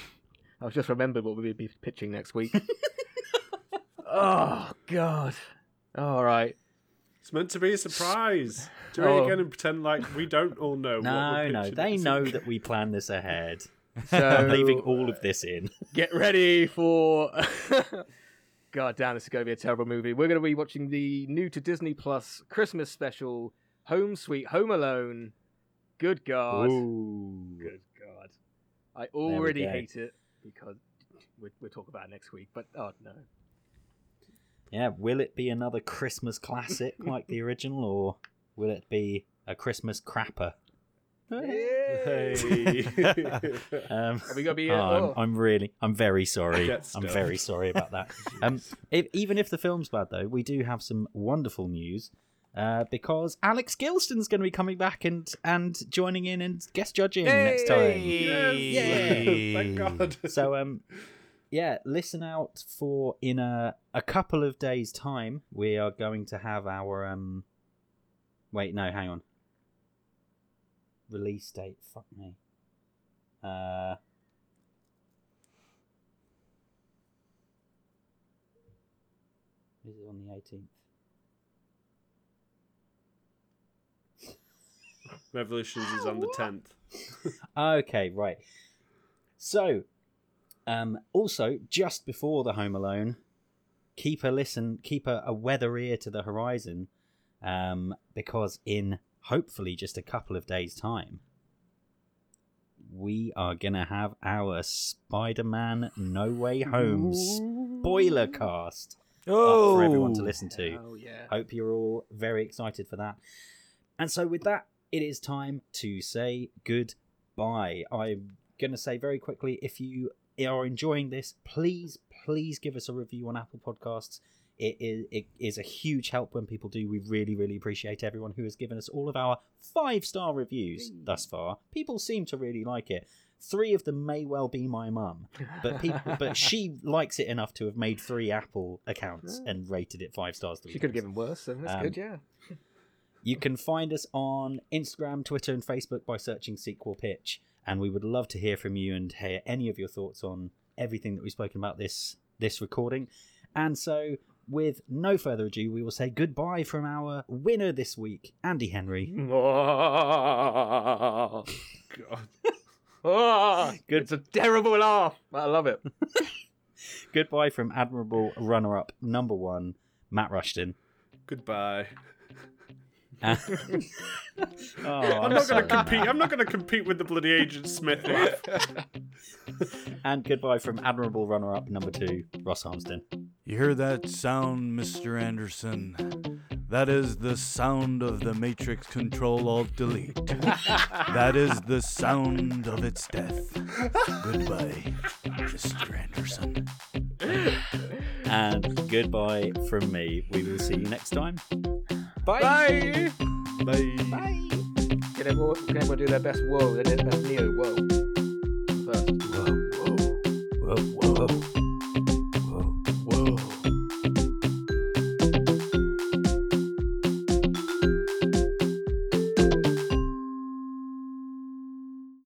I've just remembered what we'll be pitching next week. oh god! All right. It's meant to be a surprise. Do it Oh. again and pretend like we don't all know. what No, we're no, they next know week. that we plan this ahead. So I'm leaving all of this in. get ready for. God damn, this is going to be a terrible movie. We're going to be watching the new to Disney Plus Christmas special, Home Sweet Home Alone. Good God. Ooh. Good God. I already hate it because we- we'll talk about it next week, but oh no. Yeah, will it be another Christmas classic like the original, or will it be a Christmas crapper? Hey. Um, Are we to be. oh, Uh, I'm, oh. I'm really, I'm very sorry. I'm very sorry about that. Um, if, even if the film's bad, though, we do have some wonderful news. Uh, because Alex Gilston's going to be coming back and and joining in and guest judging next time. Yay! Thank God. So um, yeah, listen out for in a a couple of days' time. We are going to have our um. Wait, no, hang on. Release date. Fuck me. Uh. Is it on the 18th? Revolutions is on the 10th. Okay, right. So, um, also just before the Home Alone, keep a listen, keep a, a weather ear to the horizon, um, because in hopefully just a couple of days' time, we are gonna have our Spider-Man No Way Home spoiler cast up Oh, for everyone to listen to. Oh, yeah. Hope you're all very excited for that. And so, with that, it is time to say goodbye. I'm going to say very quickly if you are enjoying this, please, please give us a review on Apple Podcasts. It is, it is a huge help when people do. We really, really appreciate everyone who has given us all of our five star reviews thus far. People seem to really like it. Three of them may well be my mum, but people, but she likes it enough to have made three Apple accounts and rated it five stars. She could have given worse, so that's Um, good, yeah. You can find us on Instagram, Twitter, and Facebook by searching Sequel Pitch, and we would love to hear from you and hear any of your thoughts on everything that we've spoken about this this recording. And so, with no further ado, we will say goodbye from our winner this week, Andy Henry. Oh, God. Good. It's a terrible laugh. I love it. Goodbye from admirable runner-up number one, Matt Rushton. Goodbye. And- oh, I'm, I'm not going to compete. I'm not going to compete with the bloody Agent Smith. And goodbye from admirable runner-up number two, Ross Harmston. You hear that sound, Mr. Anderson? That is the sound of the Matrix Control Alt Delete. that is the sound of its death. Goodbye, Mr. Anderson. And goodbye from me. We will see you next time. Bye. Bye. Bye. Can everyone, can everyone do their best whoa, their best Neo whoa? First. Whoa, whoa, whoa, whoa.